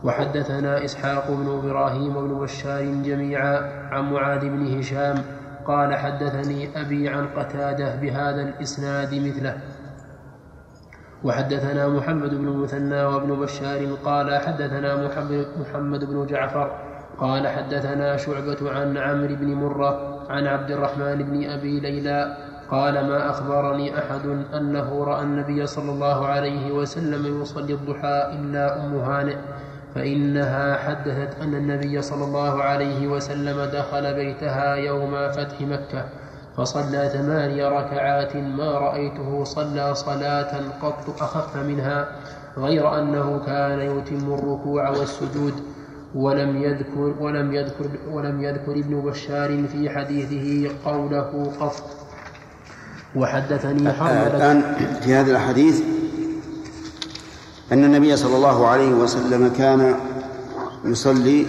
وحدثنا إسحاق بن إبراهيم بن بشار جميعا عن معاذ بن هشام قال حدثني أبي عن قتادة بهذا الإسناد مثله. وحدثنا محمد بن المثنى وابن بشار قال حدثنا محمد, محمد بن جعفر قال حدثنا شعبة عن عمرو بن مرة عن عبد الرحمن بن أبي ليلى قال ما أخبرني أحد أنه رأى النبي صلى الله عليه وسلم يصلي الضحى إلا أم هانئ فإنها حدثت أن النبي صلى الله عليه وسلم دخل بيتها يوم فتح مكة. فصلى ثماني ركعات ما رأيته صلى صلاة قط أخف منها غير أنه كان يتم الركوع والسجود ولم يذكر ولم يذكر ولم يذكر ابن بشار في حديثه قوله قط. وحدثني الآن في هذا الحديث أن النبي صلى الله عليه وسلم كان يصلي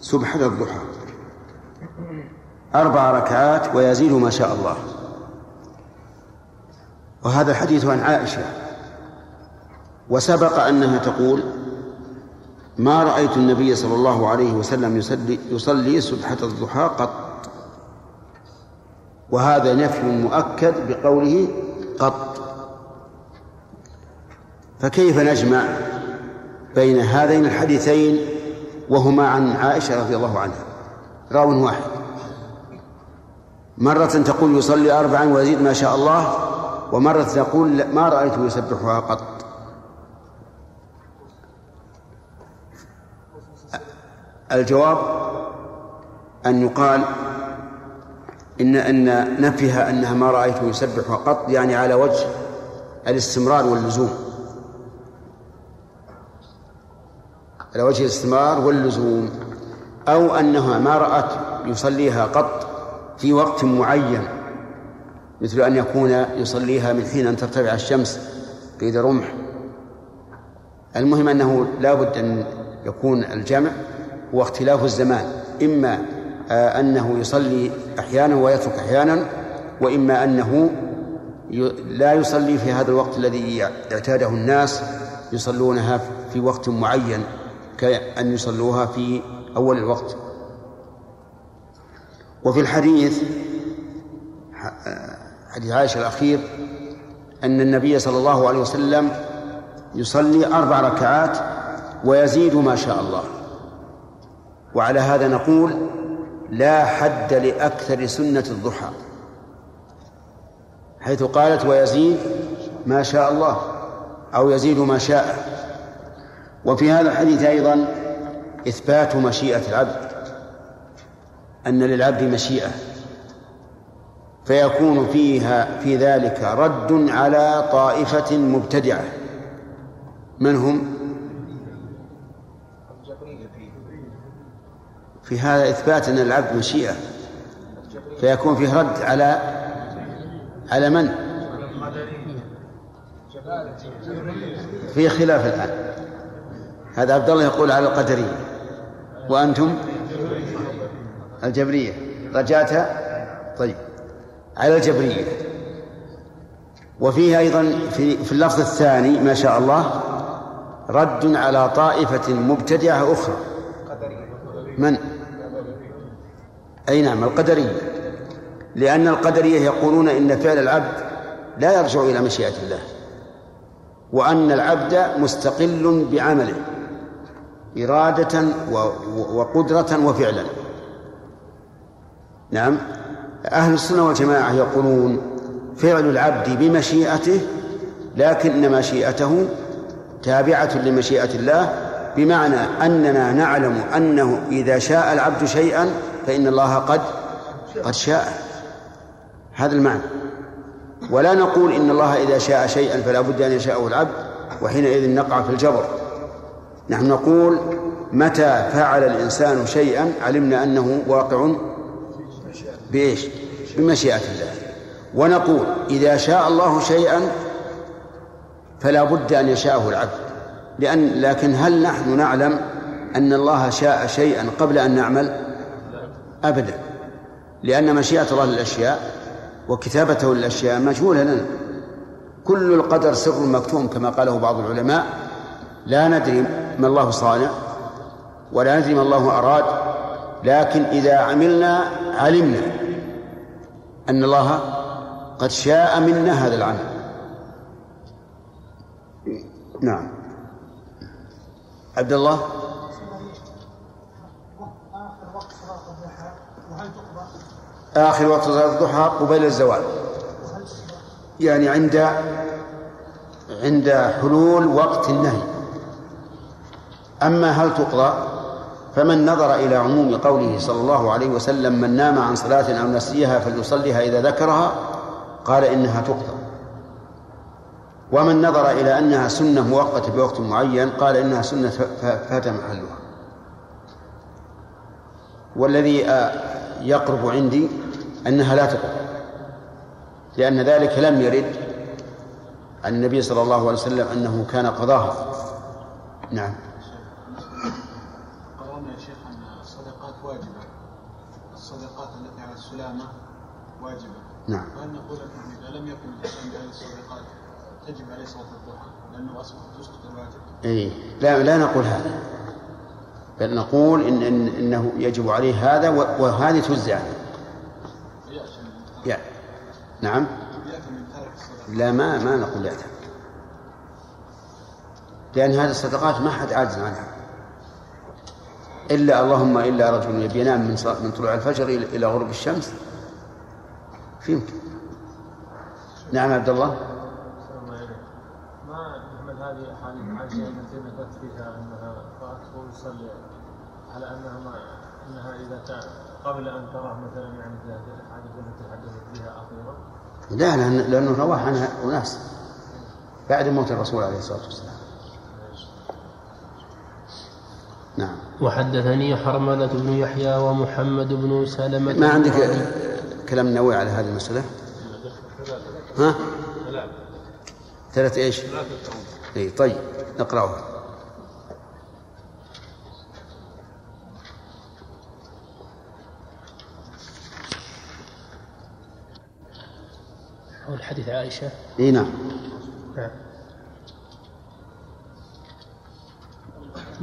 سبحة الضحى. أربع ركعات ويزيد ما شاء الله. وهذا الحديث عن عائشة. وسبق أنها تقول ما رأيت النبي صلى الله عليه وسلم يصلي, يصلي سبحة الضحى قط. وهذا نفي مؤكد بقوله قط. فكيف نجمع بين هذين الحديثين وهما عن عائشة رضي الله عنها؟ راو واحد. مرة تقول يصلي أربعا ويزيد ما شاء الله ومرة تقول ما رأيته يسبحها قط. الجواب أن يقال إن أن نفيها أنها ما رأيته يسبحها قط يعني على وجه الاستمرار واللزوم. على وجه الاستمرار واللزوم. أو أنها ما رأت يصليها قط في وقت معين مثل أن يكون يصليها من حين أن ترتفع الشمس قيد رمح. المهم أنه لا بد أن يكون الجمع هو اختلاف الزمان إما آه، أنه يصلي أحيانا ويترك أحيانا وإما أنه لا يصلي في هذا الوقت الذي اعتاده الناس يصلونها في وقت معين كأن يصلوها في أول الوقت. وفي الحديث حديث عائشة الأخير أن النبي صلى الله عليه وسلم يصلي أربع ركعات ويزيد ما شاء الله. وعلى هذا نقول لا حد لأكثر سنة الضحى حيث قالت ويزيد ما شاء الله أو يزيد ما شاء. وفي هذا الحديث أيضا إثبات مشيئة العبد. أن للعبد مشيئة فيكون فيها في ذلك رد على طائفة مبتدعة من هم؟ في هذا إثبات أن العبد مشيئة فيكون فيه رد على على من؟ في خلاف الآن هذا عبد الله يقول على القدرية وأنتم الجبرية. رجعت طيب. على الجبرية. وفيه أيضا في, في اللفظ الثاني ما شاء الله رد على طائفة مبتدعة أخرى. من؟ أي نعم القدرية. لأن القدرية يقولون إن فعل العبد لا يرجع إلى مشيئة الله. وأن العبد مستقل بعمله. إرادة وقدرة وفعلا. نعم. أهل السنة والجماعة يقولون فعل العبد بمشيئته لكن مشيئته تابعة لمشيئة الله بمعنى أننا نعلم أنه إذا شاء العبد شيئا فإن الله قد قد شاء. هذا المعنى. ولا نقول إن الله إذا شاء شيئا فلا بد أن يشاءه العبد وحينئذ نقع في الجبر. نحن نقول متى فعل الإنسان شيئا علمنا أنه واقع بإيش؟ بمشيئة الله. ونقول إذا شاء الله شيئا فلا بد أن يشاءه العبد. لأن لكن هل نحن نعلم أن الله شاء شيئا قبل أن نعمل؟ أبدا. لأن مشيئة الله للأشياء وكتابته للأشياء مجهولة لنا. كل القدر سر مكتوم كما قاله بعض العلماء. لا ندري ما الله صانع ولا ندري ما الله أراد. لكن إذا عملنا علمنا أن الله قد شاء منا هذا العمل. نعم. عبد الله؟ آخر وقت صلاة الضحى قبيل الزوال. يعني عند عند حلول وقت النهي. أما هل تقضى؟ فمن نظر إلى عموم قوله صلى الله عليه وسلم من نام عن صلاة أو نسيها فليصليها إذا ذكرها قال إنها تقضى ومن نظر إلى أنها سنة مؤقتة بوقت معين قال إنها سنة فات محلها. والذي يقرب عندي أنها لا تقضى لأن ذلك لم يرد عن النبي صلى الله عليه وسلم أنه كان قضاها. نعم قررنا يا شيخ أن الصدقات واجبة الصدقات التي على السلامة واجبة نعم. وهل نقول إذا لم يكن الإنسان بهذه الصدقات. تجب عليه صلاة الضحى لأنه أسقط تسقط الواجب. إيه. لا لا نقول هذا. بل نقول إن, إن إنه يجب عليه هذا وهذه تجزي عنه يعني نعم. لا ما ما نقول يأثم لأن هذه الصدقات ما حد عاجز عنها. إلا اللهم إلا رجل يبي ينام من من طلوع الفجر إلى غروب الشمس. فهمت. نعم عبد الله. ما نحمل هذه الاحاديث عائشه التي ذكرت فيها أنها رات يصلي على انها ما أنها إذا كان قبل أن تراه مثلا يعني في هذه الأحاديث التي تحدثت بها أخيرا؟ لا لأن لأنه رواه عنها أناس بعد موت الرسول عليه الصلاة والسلام. نعم. وحدثني حرملة بن يحيى ومحمد بن سلمة ما عندك؟ كلام نووي على هذه المسألة؟ ها؟ ثلاثة إيش؟ اي طيب نقرأها حول حديث عائشة؟ اي نعم. نعم.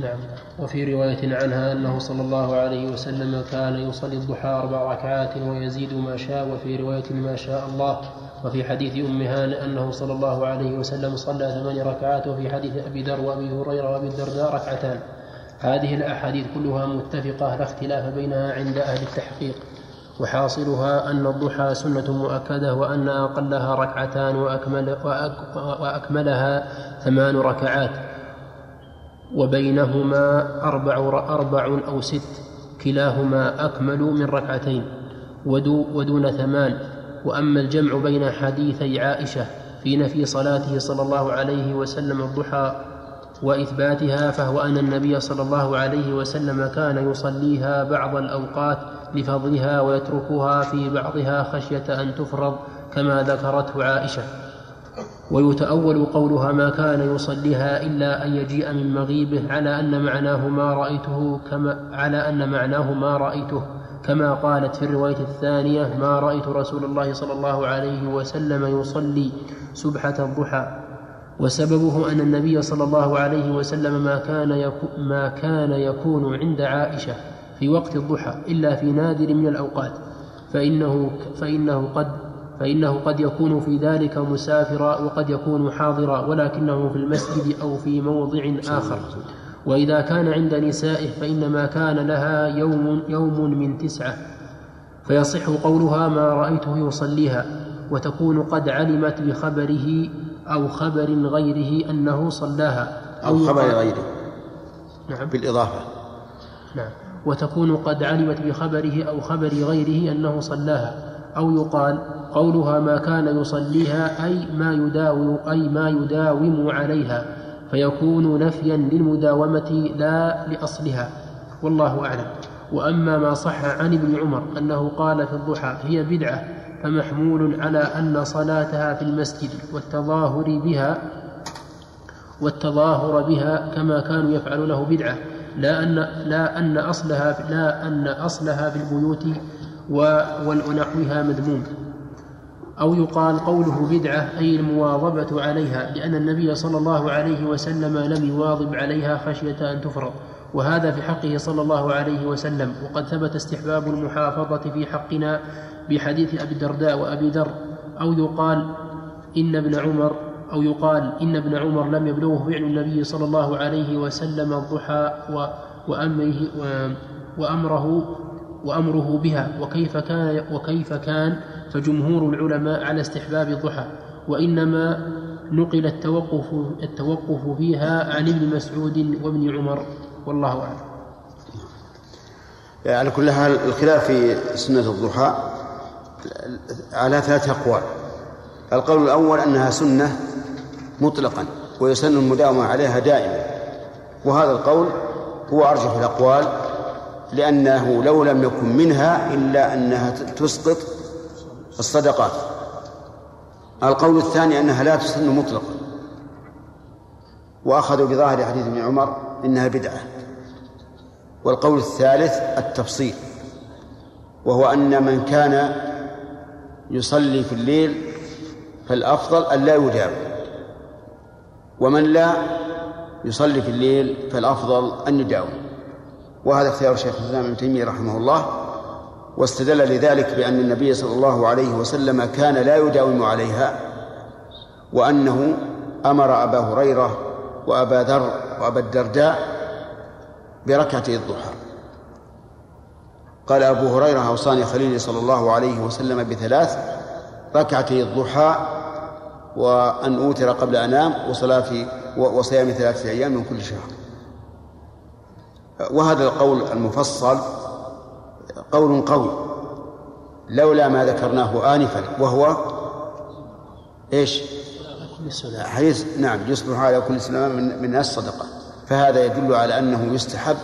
نعم. وفي رواية عنها أنه صلى الله عليه وسلم كان يصلي الضحى أربع ركعات ويزيد ما شاء وفي رواية ما شاء الله. وفي حديث أم هانئ أنه صلى الله عليه وسلم صلى ثمان ركعات وفي حديث أبي ذر وأبي هريرة وأبي الدرداء ركعتان. هذه الأحاديث كلها متفقة لا اختلاف بينها عند أهل التحقيق. وحاصلها أن الضحى سنة مؤكدة وأن أقلها ركعتان وأكمل وأك وأكملها ثمان ركعات. وبينهما أربع أربع أو ست كلاهما أكمل من ركعتين ودو ودون ثمان. وأما الجمع بين حديثي عائشة في نفي صلاته صلى الله عليه وسلم الضحى وإثباتها فهو أن النبي صلى الله عليه وسلم كان يصليها بعض الأوقات لفضلها ويتركها في بعضها خشية أن تفرض كما ذكرته عائشة. ويتأول قولها ما كان يصليها إلا أن يجيء من مغيبه على أن معناه ما رأيته كما على أن معناه ما رأيته كما قالت في الرواية الثانية ما رأيت رسول الله صلى الله عليه وسلم يصلي سبحة الضحى. وسببه أن النبي صلى الله عليه وسلم ما كان ما كان يكون عند عائشة في وقت الضحى إلا في نادر من الأوقات. فإنه فإنه قد فإنه قد يكون في ذلك مسافرا وقد يكون حاضرا ولكنه في المسجد أو في موضع آخر. وإذا كان عند نسائه فإنما كان لها يوم يوم من تسعة. فيصح قولها ما رأيته يصليها وتكون قد علمت بخبره أو خبر غيره أنه صلاها. أو خبر يقال- غيره. نعم. بالإضافة. نعم. وتكون قد علمت بخبره أو خبر غيره أنه صلاها. أو يقال قولها ما كان يصليها أي ما يداوم أي ما يداوم عليها فيكون نفيا للمداومة لا لأصلها. والله أعلم. وأما ما صح عن ابن عمر أنه قال في الضحى هي بدعة فمحمول على أن صلاتها في المسجد والتظاهر بها والتظاهر بها كما كانوا يفعلونه بدعة لا أن لا أن أصلها لا أن أصلها في البيوت ونحوها مذموم. أو يقال قوله بدعة أي المواظبة عليها لأن النبي صلى الله عليه وسلم لم يواظب عليها خشية أن تفرض وهذا في حقه صلى الله عليه وسلم. وقد ثبت استحباب المحافظة في حقنا بحديث أبي الدرداء وأبي ذر أو يقال إن ابن عمر أو يقال إن ابن عمر لم يبلغه فعل النبي صلى الله عليه وسلم الضحى وأمره وأمره وأمره بها. وكيف كان وكيف كان فجمهور العلماء على استحباب الضحى وإنما نقل التوقف التوقف فيها عن ابن مسعود وابن عمر والله أعلم. على كل حال الخلاف في سنة الضحى على ثلاثة أقوال. القول الأول أنها سنة مطلقا ويسن المداومة عليها دائما. وهذا القول هو أرجح الأقوال لأنه لو لم يكن منها إلا أنها تسقط الصدقات. القول الثاني أنها لا تسن مطلقا. وأخذوا بظاهر حديث ابن عمر إنها بدعة. والقول الثالث التفصيل وهو أن من كان يصلي في الليل فالأفضل أن لا يداوم ومن لا يصلي في الليل فالأفضل أن يداوم. وهذا اختيار شيخ الإسلام ابن تيمية رحمه الله. واستدل لذلك بأن النبي صلى الله عليه وسلم كان لا يداوم عليها وأنه أمر أبا هريرة وأبا ذر وأبا الدرداء بركعتي الضحى. قال أبو هريرة أوصاني خليلي صلى الله عليه وسلم بثلاث ركعتي الضحى وأن أوتر قبل أنام وصلاة وصيام ثلاثة أيام من كل شهر. وهذا القول المفصل قول قوي لولا ما ذكرناه آنفا وهو إيش؟ حديث نعم يصبح على كل سلام من من الصدقة. فهذا يدل على أنه يستحب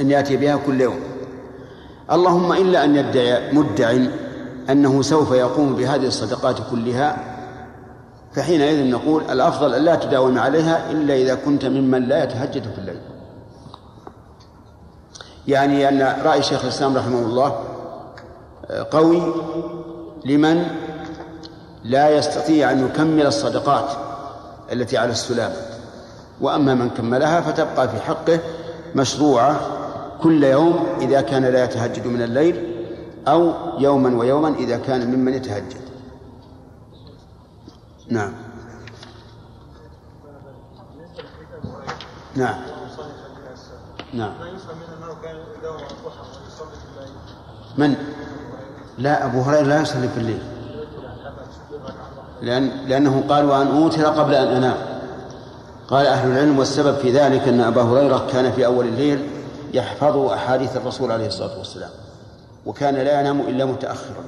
أن يأتي بها كل يوم. اللهم إلا أن يدعي مدع أنه سوف يقوم بهذه الصدقات كلها فحينئذ نقول الأفضل أن لا تداوم عليها إلا إذا كنت ممن لا يتهجد في الليل. يعني أن رأي شيخ الإسلام رحمه الله قوي لمن لا يستطيع أن يكمل الصدقات التي على السلام. وأما من كملها فتبقى في حقه مشروعة كل يوم إذا كان لا يتهجد من الليل أو يوما ويوما إذا كان ممن يتهجد. نعم. نعم. نعم. من؟ لا أبو هريرة لا يصلي في الليل. لأن لأنه قال وأن أوتر قبل أن أنام. قال أهل العلم والسبب في ذلك أن أبا هريرة كان في أول الليل يحفظ أحاديث الرسول عليه الصلاة والسلام وكان لا ينام إلا متأخرا.